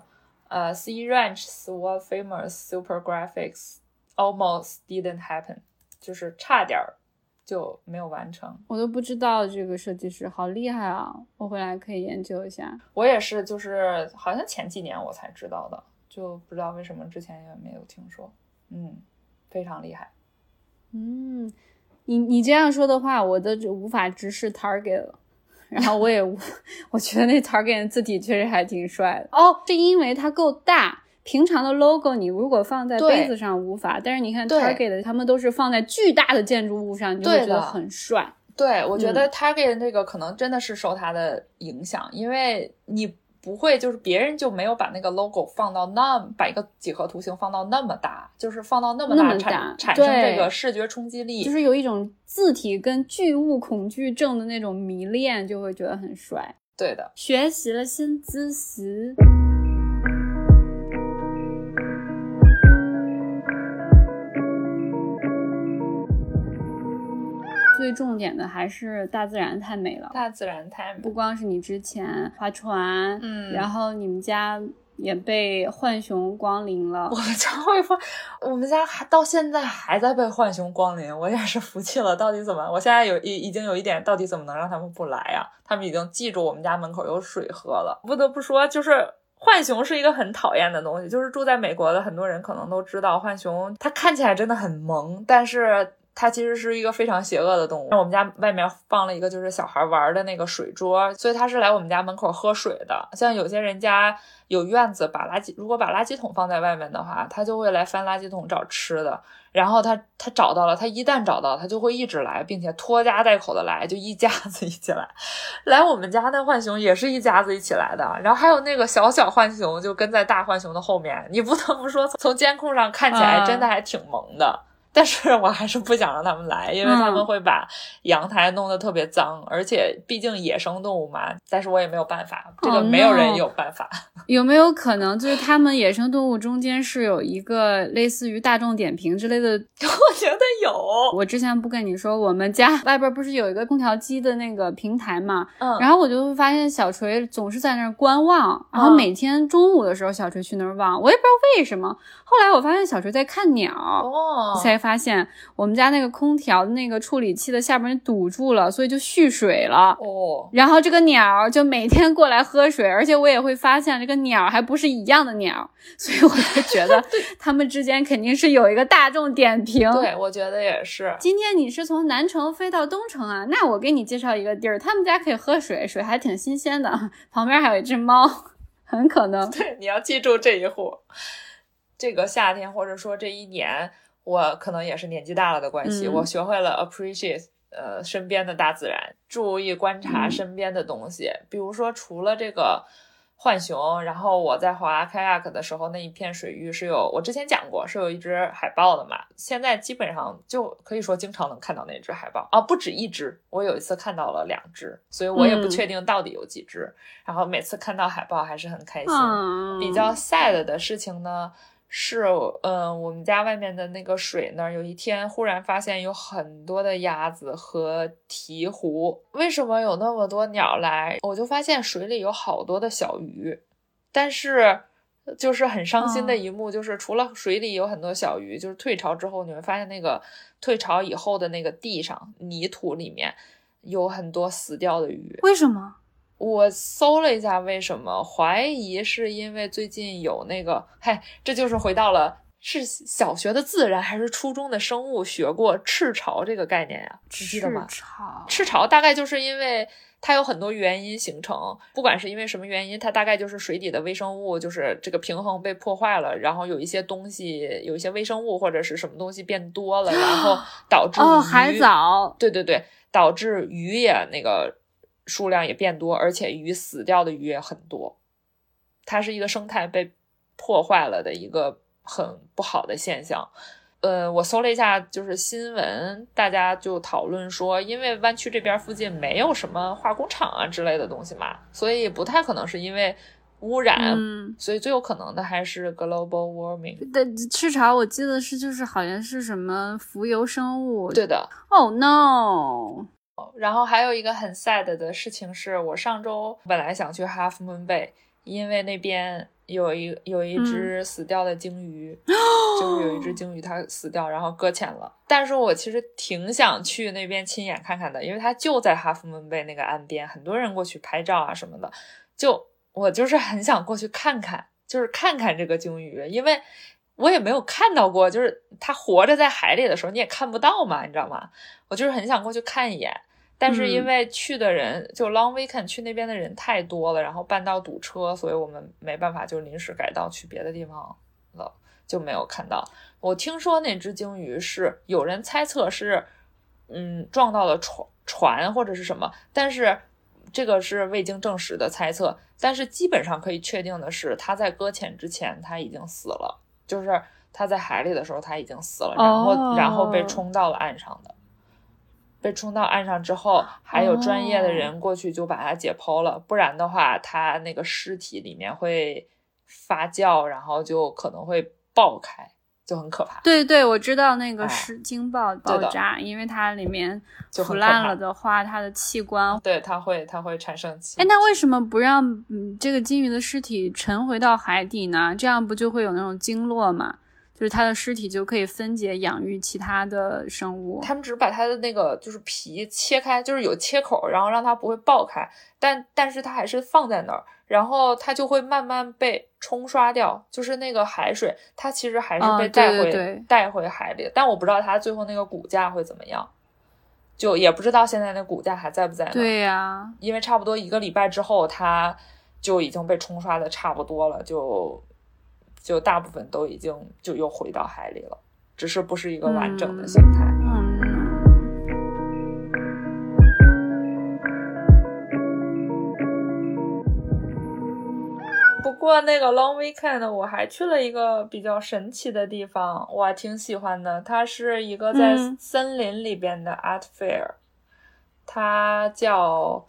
呃 sea Ranch's world famous super graphics almost didn't happen，就是差点儿就没有完成。我都不知道这个设计师好厉害啊！我回来可以研究一下。我也是，就是好像前几年我才知道的，就不知道为什么之前也没有听说。嗯，非常厉害。嗯，你你这样说的话，我都无法直视 Target 了。然后我也无，我觉得那 Target 字体确实还挺帅的。哦，是因为它够大。平常的 logo 你如果放在杯子上无法，但是你看 Target，他们都是放在巨大的建筑物上，你就会觉得很帅。对，我觉得 Target 这个可能真的是受它的影响，嗯、因为你不会就是别人就没有把那个 logo 放到那把一个几何图形放到那么大，就是放到那么大产产生这个视觉冲击力，就是有一种字体跟巨物恐惧症的那种迷恋，就会觉得很帅。对的，学习了新知识。最重点的还是大自然太美了，大自然太美。不光是你之前划船，嗯，然后你们家也被浣熊光临了。我们家会放，我们家还到现在还在被浣熊光临，我也是服气了。到底怎么？我现在有已已经有一点，到底怎么能让他们不来呀？他们已经记住我们家门口有水喝了。不得不说，就是。浣熊是一个很讨厌的东西，就是住在美国的很多人可能都知道，浣熊它看起来真的很萌，但是它其实是一个非常邪恶的动物。我们家外面放了一个就是小孩玩的那个水桌，所以它是来我们家门口喝水的。像有些人家有院子，把垃圾如果把垃圾桶放在外面的话，它就会来翻垃圾桶找吃的。然后它它找到了，它一旦找到，它就会一直来，并且拖家带口的来，就一家子一起来。来我们家那浣熊也是一家子一起来的，然后还有那个小小浣熊就跟在大浣熊的后面。你不得不说，从监控上看起来真的还挺萌的。嗯、但是我还是不想让他们来，因为他们会把阳台弄得特别脏，而且毕竟野生动物嘛。但是我也没有办法，这个没有人有办法。有没有可能就是他们野生动物中间是有一个类似于大众点评之类的？我觉得有。我之前不跟你说，我们家 外边不是有一个空调机的那个平台嘛？嗯。然后我就会发现小锤总是在那儿观望，然后每天中午的时候小锤去那儿望，我也不知道为什么。后来我发现小锤在看鸟，哦，才发现我们家那个空调的那个处理器的下边堵住了，所以就蓄水了。哦，然后这个鸟就每天过来喝水，而且我也会发现这个鸟还不是一样的鸟，所以我就觉得 他们之间肯定是有一个大众点评。对，我觉得也是。今天你是从南城飞到东城啊？那我给你介绍一个地儿，他们家可以喝水，水还挺新鲜的，旁边还有一只猫，很可能。对，你要记住这一户。这个夏天，或者说这一年，我可能也是年纪大了的关系，我学会了 appreciate 呃身边的大自然，注意观察身边的东西。比如说，除了这个浣熊，然后我在滑 kayak 的时候，那一片水域是有我之前讲过是有一只海豹的嘛。现在基本上就可以说经常能看到那只海豹啊，不止一只，我有一次看到了两只，所以我也不确定到底有几只。然后每次看到海豹还是很开心。比较 sad 的事情呢。是，嗯，我们家外面的那个水那儿，有一天忽然发现有很多的鸭子和鹈鹕。为什么有那么多鸟来？我就发现水里有好多的小鱼，但是就是很伤心的一幕，就是除了水里有很多小鱼，就是退潮之后，你会发现那个退潮以后的那个地上泥土里面有很多死掉的鱼。为什么？我搜了一下，为什么怀疑是因为最近有那个，嗨，这就是回到了是小学的自然还是初中的生物学过赤潮这个概念呀？记得吗？赤潮，赤潮大概就是因为它有很多原因形成，不管是因为什么原因，它大概就是水底的微生物就是这个平衡被破坏了，然后有一些东西，有一些微生物或者是什么东西变多了，然后 导致哦海藻，对对对，导致鱼也那个。数量也变多，而且鱼死掉的鱼也很多，它是一个生态被破坏了的一个很不好的现象。呃，我搜了一下，就是新闻，大家就讨论说，因为湾区这边附近没有什么化工厂啊之类的东西嘛，所以不太可能是因为污染，所以最有可能的还是 global warming。对，赤潮我记得是就是好像是什么浮游生物。对的。Oh no！然后还有一个很 sad 的事情是，我上周本来想去 Half Moon Bay，因为那边有一有一只死掉的鲸鱼，就是有一只鲸鱼它死掉，然后搁浅了。但是我其实挺想去那边亲眼看看的，因为它就在 Half Moon Bay 那个岸边，很多人过去拍照啊什么的。就我就是很想过去看看，就是看看这个鲸鱼，因为我也没有看到过，就是它活着在海里的时候你也看不到嘛，你知道吗？我就是很想过去看一眼。但是因为去的人就 long weekend 去那边的人太多了，然后半道堵车，所以我们没办法就临时改道去别的地方了，就没有看到。我听说那只鲸鱼是有人猜测是，嗯，撞到了船船或者是什么，但是这个是未经证实的猜测。但是基本上可以确定的是，它在搁浅之前它已经死了，就是它在海里的时候它已经死了，然后然后被冲到了岸上的。被冲到岸上之后，还有专业的人过去就把它解剖了，不然的话，它那个尸体里面会发酵，然后就可能会爆开，就很可怕。对对，我知道那个是惊爆爆炸，因为它里面腐烂了的话，它的器官对它会它会产生气。哎，那为什么不让嗯这个金鱼的尸体沉回到海底呢？这样不就会有那种鲸落吗？就是它的尸体就可以分解养育其他的生物。他们只是把它的那个就是皮切开，就是有切口，然后让它不会爆开。但但是它还是放在那儿，然后它就会慢慢被冲刷掉。就是那个海水，它其实还是被带回带回海里。但我不知道它最后那个骨架会怎么样，就也不知道现在那骨架还在不在。对呀，因为差不多一个礼拜之后，它就已经被冲刷的差不多了，就。就大部分都已经就又回到海里了，只是不是一个完整的形态。嗯不过那个 Long Weekend，我还去了一个比较神奇的地方，我还挺喜欢的。它是一个在森林里边的 Art Fair，它叫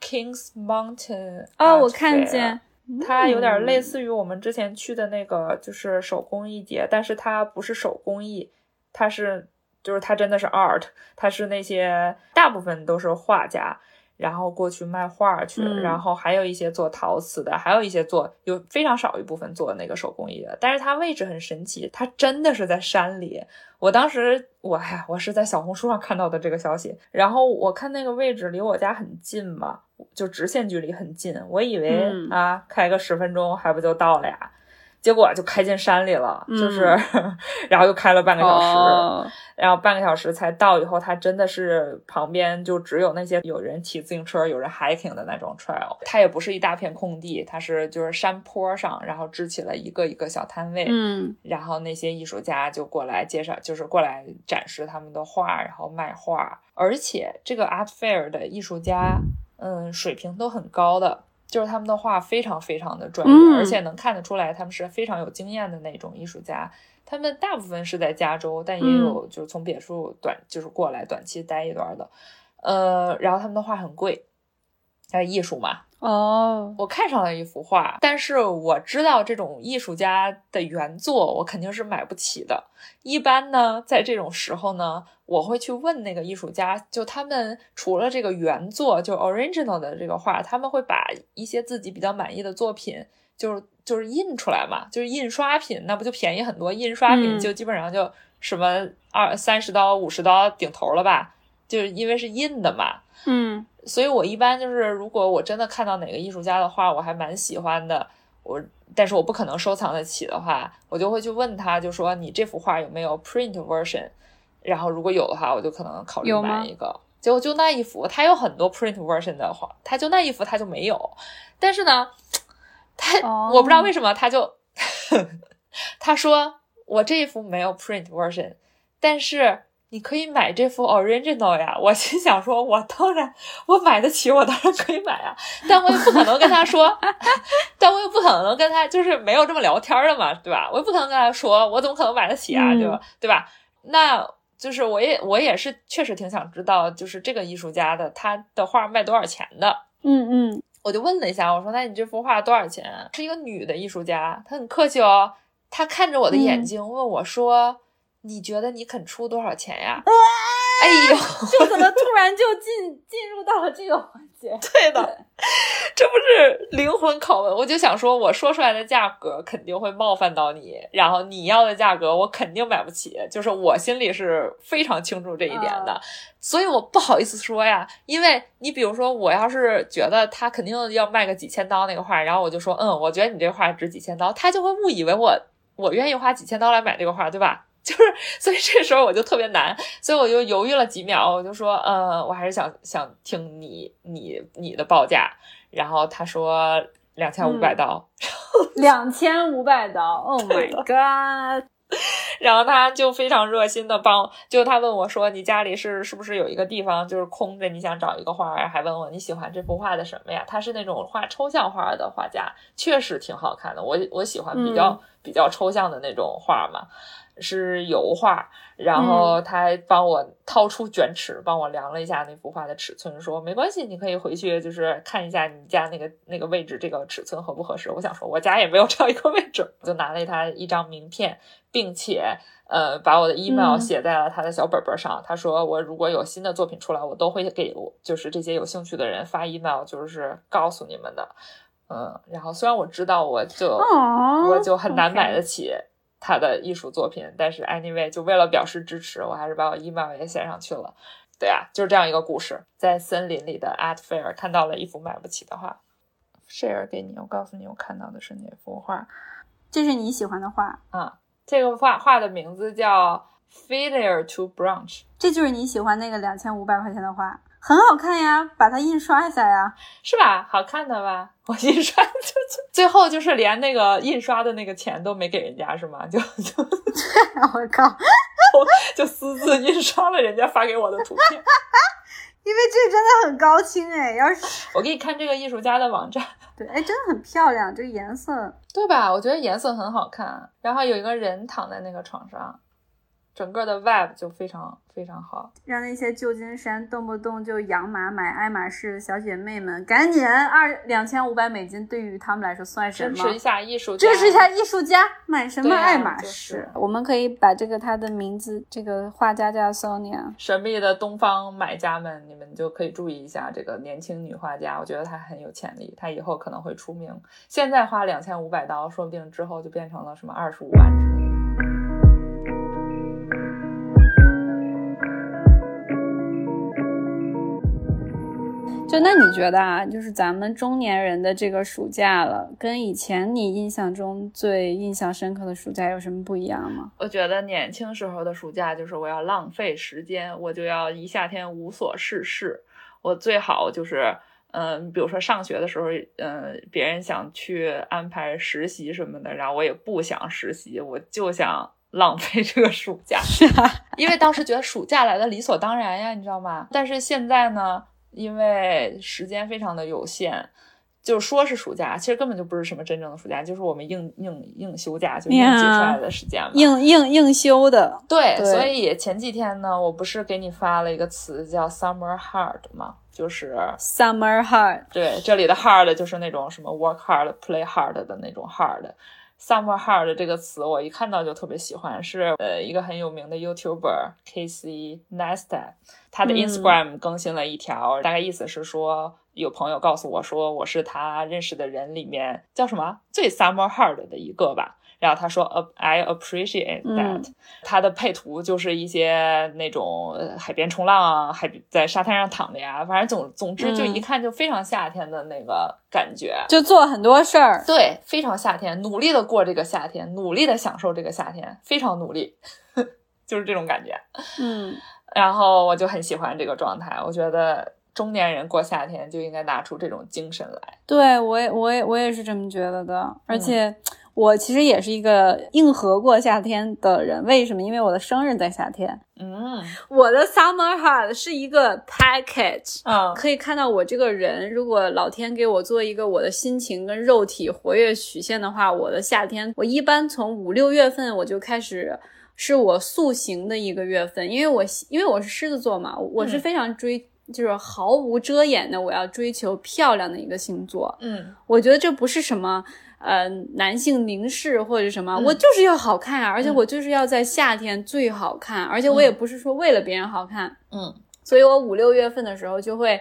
Kings Mountain。哦，我看见。它有点类似于我们之前去的那个，就是手工艺节，但是它不是手工艺，它是就是它真的是 art，它是那些大部分都是画家。然后过去卖画去，然后还有一些做陶瓷的，还有一些做有非常少一部分做那个手工艺的。但是它位置很神奇，它真的是在山里。我当时我呀，我是在小红书上看到的这个消息，然后我看那个位置离我家很近嘛，就直线距离很近，我以为啊开个十分钟还不就到了呀。结果就开进山里了，就是，然后又开了半个小时，然后半个小时才到。以后它真的是旁边就只有那些有人骑自行车、有人 hiking 的那种 trail。它也不是一大片空地，它是就是山坡上，然后支起了一个一个小摊位。嗯，然后那些艺术家就过来介绍，就是过来展示他们的画，然后卖画。而且这个 art fair 的艺术家，嗯，水平都很高的。就是他们的画非常非常的专业，而且能看得出来他们是非常有经验的那种艺术家。他们大部分是在加州，但也有就是从别墅短就是过来短期待一段的。呃，然后他们的画很贵，还艺术嘛。哦，我看上了一幅画，但是我知道这种艺术家的原作我肯定是买不起的。一般呢，在这种时候呢。我会去问那个艺术家，就他们除了这个原作，就 original 的这个画，他们会把一些自己比较满意的作品，就是就是印出来嘛，就是印刷品，那不就便宜很多？印刷品就基本上就什么二三十刀、五十刀顶头了吧？就是因为是印的嘛。嗯，所以我一般就是，如果我真的看到哪个艺术家的画，我还蛮喜欢的，我但是我不可能收藏得起的话，我就会去问他，就说你这幅画有没有 print version？然后如果有的话，我就可能考虑买一个。结果就那一幅，他有很多 print version 的画，他就那一幅他就没有。但是呢，他我不知道为什么他就 他说我这一幅没有 print version，但是你可以买这幅 original 呀。我心想说，我当然我买得起，我当然可以买啊。但我也不可能跟他说，但我也不可能跟他就是没有这么聊天的嘛，对吧？我也不可能跟他说，我怎么可能买得起啊？就对吧？那。就是我也我也是确实挺想知道，就是这个艺术家的他的画卖多少钱的。嗯嗯，我就问了一下，我说那你这幅画多少钱？是一个女的艺术家，她很客气哦，她看着我的眼睛问我说：“你觉得你肯出多少钱呀？”哎呦，就怎么突然就进进入到了这个环节？对的，这不是灵魂拷问。我就想说，我说出来的价格肯定会冒犯到你，然后你要的价格我肯定买不起，就是我心里是非常清楚这一点的，所以我不好意思说呀。因为你比如说，我要是觉得他肯定要卖个几千刀那个画，然后我就说，嗯，我觉得你这画值几千刀，他就会误以为我我愿意花几千刀来买这个画，对吧？就是，所以这时候我就特别难，所以我就犹豫了几秒，我就说，呃，我还是想想听你你你的报价。然后他说两千五百刀，两千五百刀，Oh my god！然后他就非常热心的帮，就他问我说，你家里是是不是有一个地方就是空着，你想找一个画，还问我你喜欢这幅画的什么呀？他是那种画抽象画的画家，确实挺好看的，我我喜欢比较比较抽象的那种画嘛。是油画，然后他还帮我掏出卷尺，帮我量了一下那幅画的尺寸，说没关系，你可以回去就是看一下你家那个那个位置，这个尺寸合不合适。我想说，我家也没有这样一个位置，就拿了他一张名片，并且呃把我的 email 写在了他的小本本上。他说我如果有新的作品出来，我都会给我就是这些有兴趣的人发 email，就是告诉你们的。嗯，然后虽然我知道我就我就很难买得起。他的艺术作品，但是 anyway，就为了表示支持，我还是把我 email 也写上去了。对啊，就是这样一个故事，在森林里的 art fair 看到了一幅买不起的画，share 给你。我告诉你，我看到的是哪幅画？这是你喜欢的画啊？这个画画的名字叫 Failure to Branch，。这就是你喜欢那个两千五百块钱的画。很好看呀，把它印刷一下呀，是吧？好看的吧？我印刷就就最后就是连那个印刷的那个钱都没给人家是吗？就就 我靠，就私自印刷了人家发给我的图片，因为这真的很高清哎。要是我给你看这个艺术家的网站，对，哎，真的很漂亮，这个颜色，对吧？我觉得颜色很好看。然后有一个人躺在那个床上。整个的 vibe 就非常非常好，让那些旧金山动不动就养马买爱马仕的小姐妹们赶紧二两千五百美金，对于他们来说算什么？支持一下艺术，家，支持一下艺术家，买什么爱马仕？我们可以把这个他的名字，这个画家叫 Sonia，神秘的东方买家们，你们就可以注意一下这个年轻女画家，我觉得她很有潜力，她以后可能会出名。现在花两千五百刀，说不定之后就变成了什么二十五万之类的。就那你觉得啊，就是咱们中年人的这个暑假了，跟以前你印象中最印象深刻的暑假有什么不一样吗？我觉得年轻时候的暑假就是我要浪费时间，我就要一夏天无所事事。我最好就是，嗯，比如说上学的时候，嗯，别人想去安排实习什么的，然后我也不想实习，我就想浪费这个暑假，因为当时觉得暑假来的理所当然呀，你知道吗？但是现在呢？因为时间非常的有限，就说是暑假，其实根本就不是什么真正的暑假，就是我们硬硬硬休假，就硬挤出来的时间嘛。硬硬硬休的。对，所以前几天呢，我不是给你发了一个词叫 summer hard 吗？就是 summer hard。对，这里的 hard 就是那种什么 work hard、play hard 的那种 hard。Summer hard 这个词我一看到就特别喜欢，是呃一个很有名的 YouTuber Casey Neistat，他的 Instagram 更新了一条，大概意思是说，有朋友告诉我说，我是他认识的人里面叫什么最 Summer hard 的一个吧。然后他说，I appreciate that。他的配图就是一些那种海边冲浪啊，海在沙滩上躺着呀，反正总总之就一看就非常夏天的那个感觉，就做很多事儿，对，非常夏天，努力的过这个夏天，努力的享受这个夏天，非常努力，就是这种感觉。嗯，然后我就很喜欢这个状态，我觉得中年人过夏天就应该拿出这种精神来。对我也，我也，我也是这么觉得的，而且。我其实也是一个硬核过夏天的人，为什么？因为我的生日在夏天。嗯，我的 summer heart 是一个 package，嗯，可以看到我这个人，如果老天给我做一个我的心情跟肉体活跃曲线的话，我的夏天，我一般从五六月份我就开始是我塑形的一个月份，因为我因为我是狮子座嘛，我是非常追，就是毫无遮掩的，我要追求漂亮的一个星座。嗯，我觉得这不是什么。呃，男性凝视或者什么，我就是要好看啊，而且我就是要在夏天最好看，而且我也不是说为了别人好看，嗯，所以我五六月份的时候就会，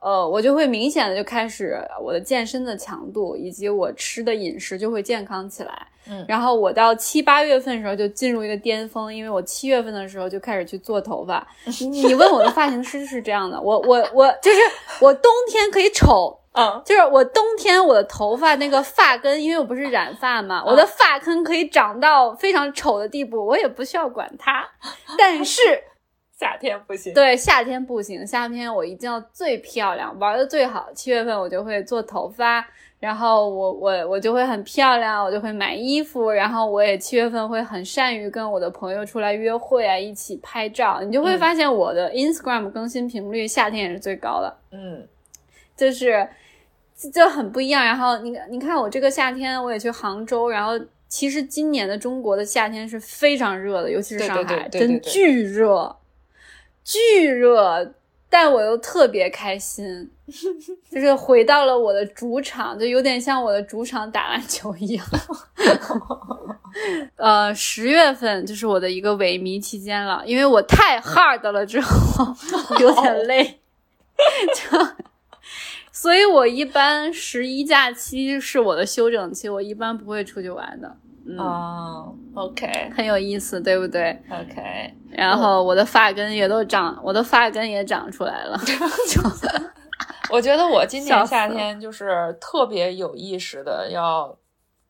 呃，我就会明显的就开始我的健身的强度以及我吃的饮食就会健康起来，嗯，然后我到七八月份的时候就进入一个巅峰，因为我七月份的时候就开始去做头发，你问我的发型师是这样的，我我我就是我冬天可以丑。嗯，就是我冬天我的头发那个发根，因为我不是染发嘛，我的发根可以长到非常丑的地步，我也不需要管它。但是夏天不行，对，夏天不行，夏天我一定要最漂亮，玩的最好。七月份我就会做头发，然后我我我就会很漂亮，我就会买衣服，然后我也七月份会很善于跟我的朋友出来约会啊，一起拍照。你就会发现我的 Instagram 更新频率夏天也是最高的，嗯，就是。就很不一样。然后你你看，我这个夏天我也去杭州。然后其实今年的中国的夏天是非常热的，尤其是上海，真巨热，巨热。但我又特别开心，就是回到了我的主场，就有点像我的主场打篮球一样。呃，十月份就是我的一个萎靡期间了，因为我太 hard 了，之后有点累，就。所以，我一般十一假期是我的休整期，我一般不会出去玩的。哦，OK，很有意思，对不对？OK，然后我的发根也都长，我的发根也长出来了。我觉得我今年夏天就是特别有意识的，要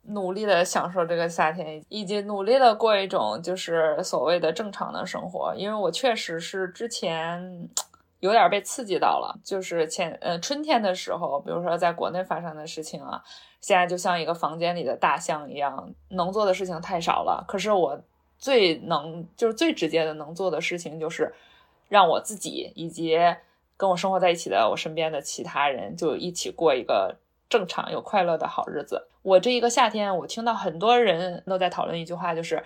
努力的享受这个夏天，以及努力的过一种就是所谓的正常的生活，因为我确实是之前。有点被刺激到了，就是前呃春天的时候，比如说在国内发生的事情啊，现在就像一个房间里的大象一样，能做的事情太少了。可是我最能就是最直接的能做的事情，就是让我自己以及跟我生活在一起的我身边的其他人就一起过一个正常又快乐的好日子。我这一个夏天，我听到很多人都在讨论一句话，就是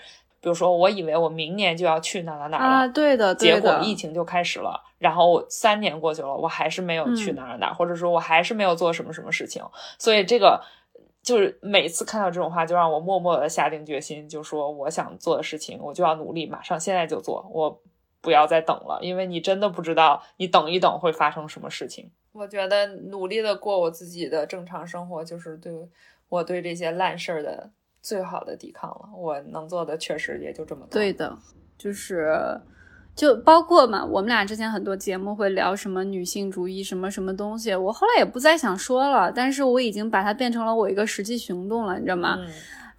比如说，我以为我明年就要去哪哪哪了，啊，对的，对结果疫情就开始了，然后三年过去了，我还是没有去哪哪哪儿，或者说我还是没有做什么什么事情，所以这个就是每次看到这种话，就让我默默的下定决心，就说我想做的事情，我就要努力，马上现在就做，我不要再等了，因为你真的不知道你等一等会发生什么事情。我觉得努力的过我自己的正常生活，就是对我对这些烂事儿的最好的抵抗了。我能做的确实也就这么多。对的，就是就包括嘛，我们俩之前很多节目会聊什么女性主义什么什么东西，我后来也不再想说了，但是我已经把它变成了我一个实际行动了，你知道吗？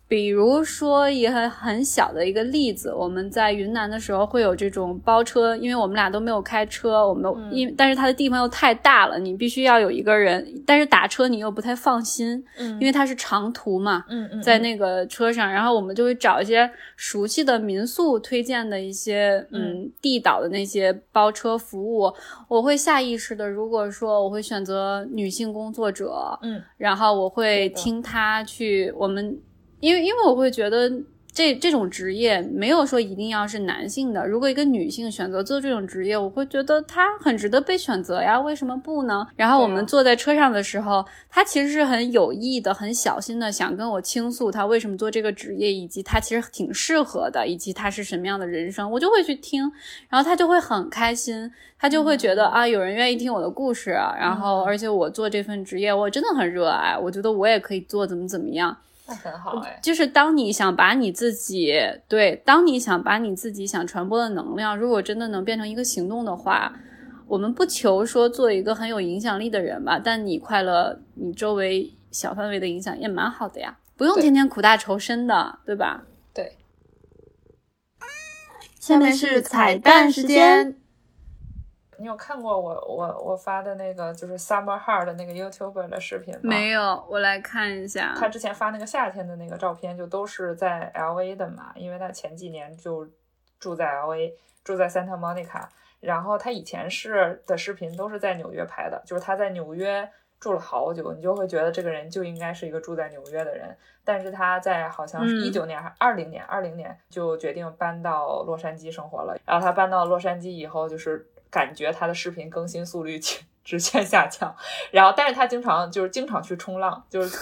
比如说一个很小的一个例子，我们在云南的时候会有这种包车，因为我们俩都没有开车，我们嗯。因、但是它的地方又太大了，你必须要有一个人，但是打车你又不太放心，嗯因为它是长途嘛，嗯嗯，在那个车上，然后我们就会找一些熟悉的民宿推荐的一些嗯地道的那些包车服务，我会下意识的，如果说我会选择女性工作者，嗯。然后我会听她去我们，因为因为我会觉得。这这种职业没有说一定要是男性的，如果一个女性选择做这种职业，我会觉得她很值得被选择呀，为什么不呢？然后我们坐在车上的时候，她其实是很有意的、很小心的想跟我倾诉她为什么做这个职业，以及她其实挺适合的，以及她是什么样的人生，我就会去听，然后她就会很开心，她就会觉得、啊，有人愿意听我的故事啊，然后嗯而且我做这份职业，我真的很热爱，我觉得我也可以做怎么怎么样。那很好哎。就是当你想把你自己对，当你想把你自己想传播的能量，如果真的能变成一个行动的话，我们不求说做一个很有影响力的人吧，但你快乐，你周围小范围的影响也蛮好的呀，不用天天苦大仇深的，对吧？对，下面是彩蛋时间。你有看过我我我发的那个就是 Summer Heart 的那个 YouTuber 的视频吗？没有，我来看一下。他之前发那个夏天的那个照片，就都是在 L A 的嘛，因为他前几年就住在 L A，住在 Santa Monica，然后他以前是的视频都是在纽约拍的，就是他在纽约住了好久，你就会觉得这个人就应该是一个住在纽约的人，但是他在好像是嗯一九年还是二零年，二零年就决定搬到洛杉矶生活了，然后他搬到洛杉矶以后，就是感觉他的视频更新速率 直线下降，然后但是他经常就是经常去冲浪，就是。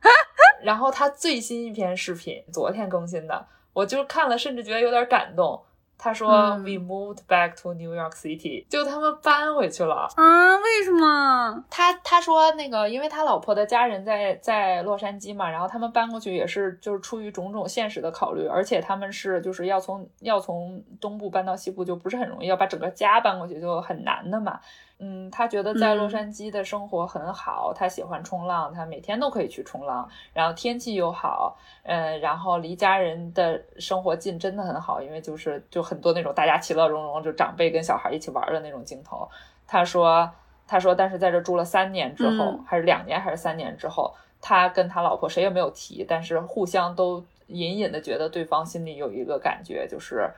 然后他最新一篇视频昨天更新的，我就看了，甚至觉得有点感动。他说、嗯 We moved back to New York City，就他们搬回去了。啊？为什么？他他说那个，因为他老婆的家人在在洛杉矶嘛，然后他们搬过去也是就是出于种种现实的考虑，而且他们是就是要从要从东部搬到西部就不是很容易，要把整个家搬过去就很难的嘛。嗯，他觉得在洛嗯杉矶的生活很好，他喜欢冲浪，他每天都可以去冲浪，然后天气又好，嗯，然后离家人的生活近，真的很好，因为就是就很多那种大家其乐融融，就长辈跟小孩一起玩的那种镜头。他说，他说，但是在这住了三年之后，嗯还是两年还是三年之后，他跟他老婆谁也没有提，但是互相都隐隐的觉得对方心里有一个感觉，就是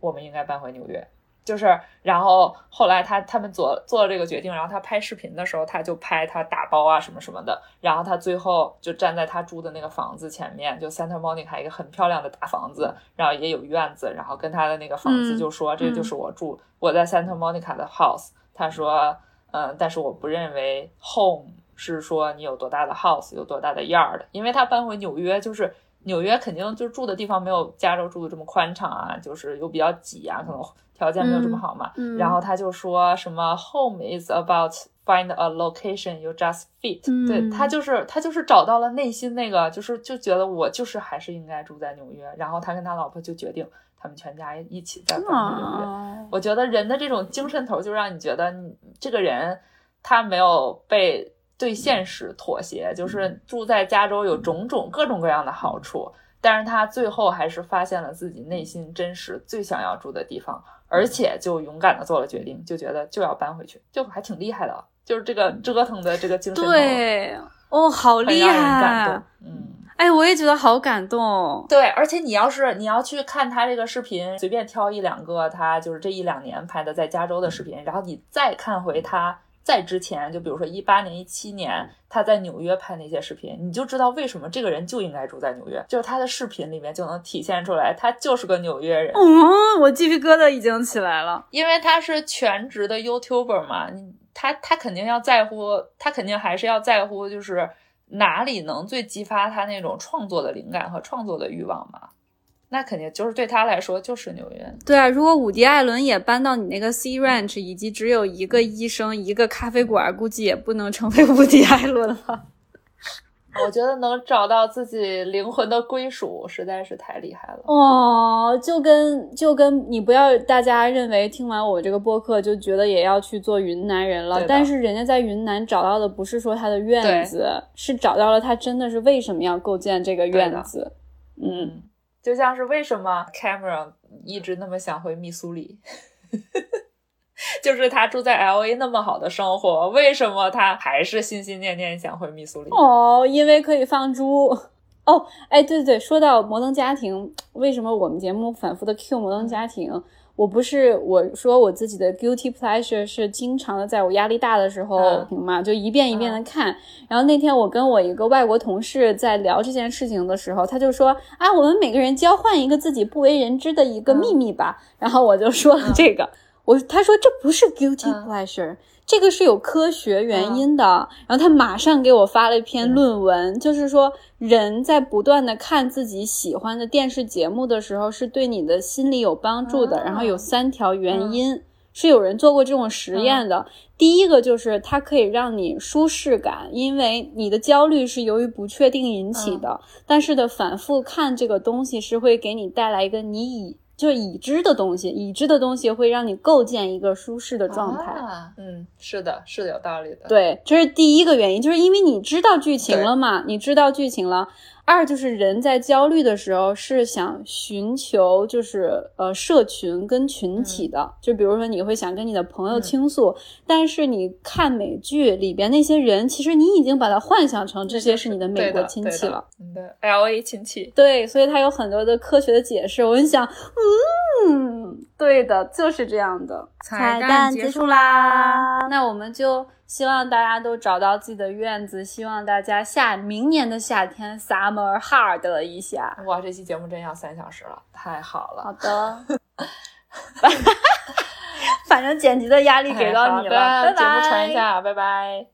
我们应该搬回纽约。就是，然后后来他他们做做了这个决定，然后他拍视频的时候，他就拍他打包啊什么什么的，然后他最后就站在他住的那个房子前面，就 Santa Monica 一个很漂亮的大房子，然后也有院子，然后跟他的那个房子嗯就说、这就是我住我在 Santa Monica 的 house。他说，嗯，但是我不认为 home 是说你有多大的 house 有多大的 yard，因为他搬回纽约就是。纽约肯定就住的地方没有加州住的这么宽敞啊，就是又比较挤啊，可能条件没有这么好嘛。然后他就说什么 home is about find a location you just fit，、嗯对他就是他就是找到了内心那个，就是就觉得我就是还是应该住在纽约。然后他跟他老婆就决定，他们全家一起在搬纽约。啊，我觉得人的这种精神头，就让你觉得你这个人他没有被对现实妥协，就是住在加州有种种各种各样的好处，但是他最后还是发现了自己内心真实最想要住的地方，而且就勇敢的做了决定，就觉得就要搬回去，就还挺厉害的，就是这个折腾的这个精神头，对，哦，好厉害感害动。。嗯，哎，我也觉得好感动。对，而且你要是你要去看他这个视频，随便挑一两个，他就是这一两年拍的在加州的视频，然后你再看回他。在之前，就比如说一八年、一七年，他在纽约拍那些视频，你就知道为什么这个人就应该住在纽约。就是他的视频里面就能体现出来，他就是个纽约人。嗯，我鸡皮疙瘩已经起来了，因为他是全职的 YouTuber 嘛，他他肯定要在乎，他肯定还是要在乎，就是哪里能最激发他那种创作的灵感和创作的欲望嘛。那肯定就是对他来说就是纽约。对啊，如果伍迪·艾伦也搬到你那个 C Ranch，以及只有一个医生、一个咖啡馆，估计也不能成为伍迪·艾伦了。我觉得能找到自己灵魂的归属，实在是太厉害了。哦，就跟就跟你不要大家认为听完我这个播客就觉得也要去做云南人了，但是人家在云南找到的不是说他的院子，是找到了他真的是为什么要构建这个院子。嗯。就像是为什么 Cameron 一直那么想回密苏里，就是他住在 LA 那么好的生活，为什么他还是心心念念想回密苏里？哦，因为可以放猪。哦，哎，对对对，说到摩登家庭，为什么我们节目反复的 Q 摩登家庭？我不是我说我自己的 guilty pleasure 是经常的在我压力大的时候，行吗？就一遍一遍的看。然后那天我跟我一个外国同事在聊这件事情的时候，他就说啊，我们每个人交换一个自己不为人知的一个秘密吧。然后我就说了这个，我他说这不是 guilty pleasure。这个是有科学原因的，然后他马上给我发了一篇论文，就是说人在不断的看自己喜欢的电视节目的时候，是对你的心理有帮助的。然后有三条原因，是有人做过这种实验的。第一个就是它可以让你舒适感，因为你的焦虑是由于不确定引起的，但是的反复看这个东西是会给你带来一个你以。就是已知的东西，已知的东西会让你构建一个舒适的状态。嗯，是的，是的，有道理的。对，这是第一个原因，就是因为你知道剧情了嘛，你知道剧情了。二就是人在焦虑的时候是想寻求就是呃社群跟群体的，就比如说你会想跟你的朋友倾诉，但是你看美剧里边那些人，其实你已经把它幻想成这些是你的美国亲戚了，你的 L A 亲戚。对，所以它有很多的科学的解释。我就想，嗯，对的，就是这样的。彩蛋结束啦，那我们就。希望大家都找到自己的院子，希望大家夏明年的夏天 summer hard 一下。哇，这期节目真要三小时了，太好了。好的，反正剪辑的压力给到你了，节目传一下，拜拜。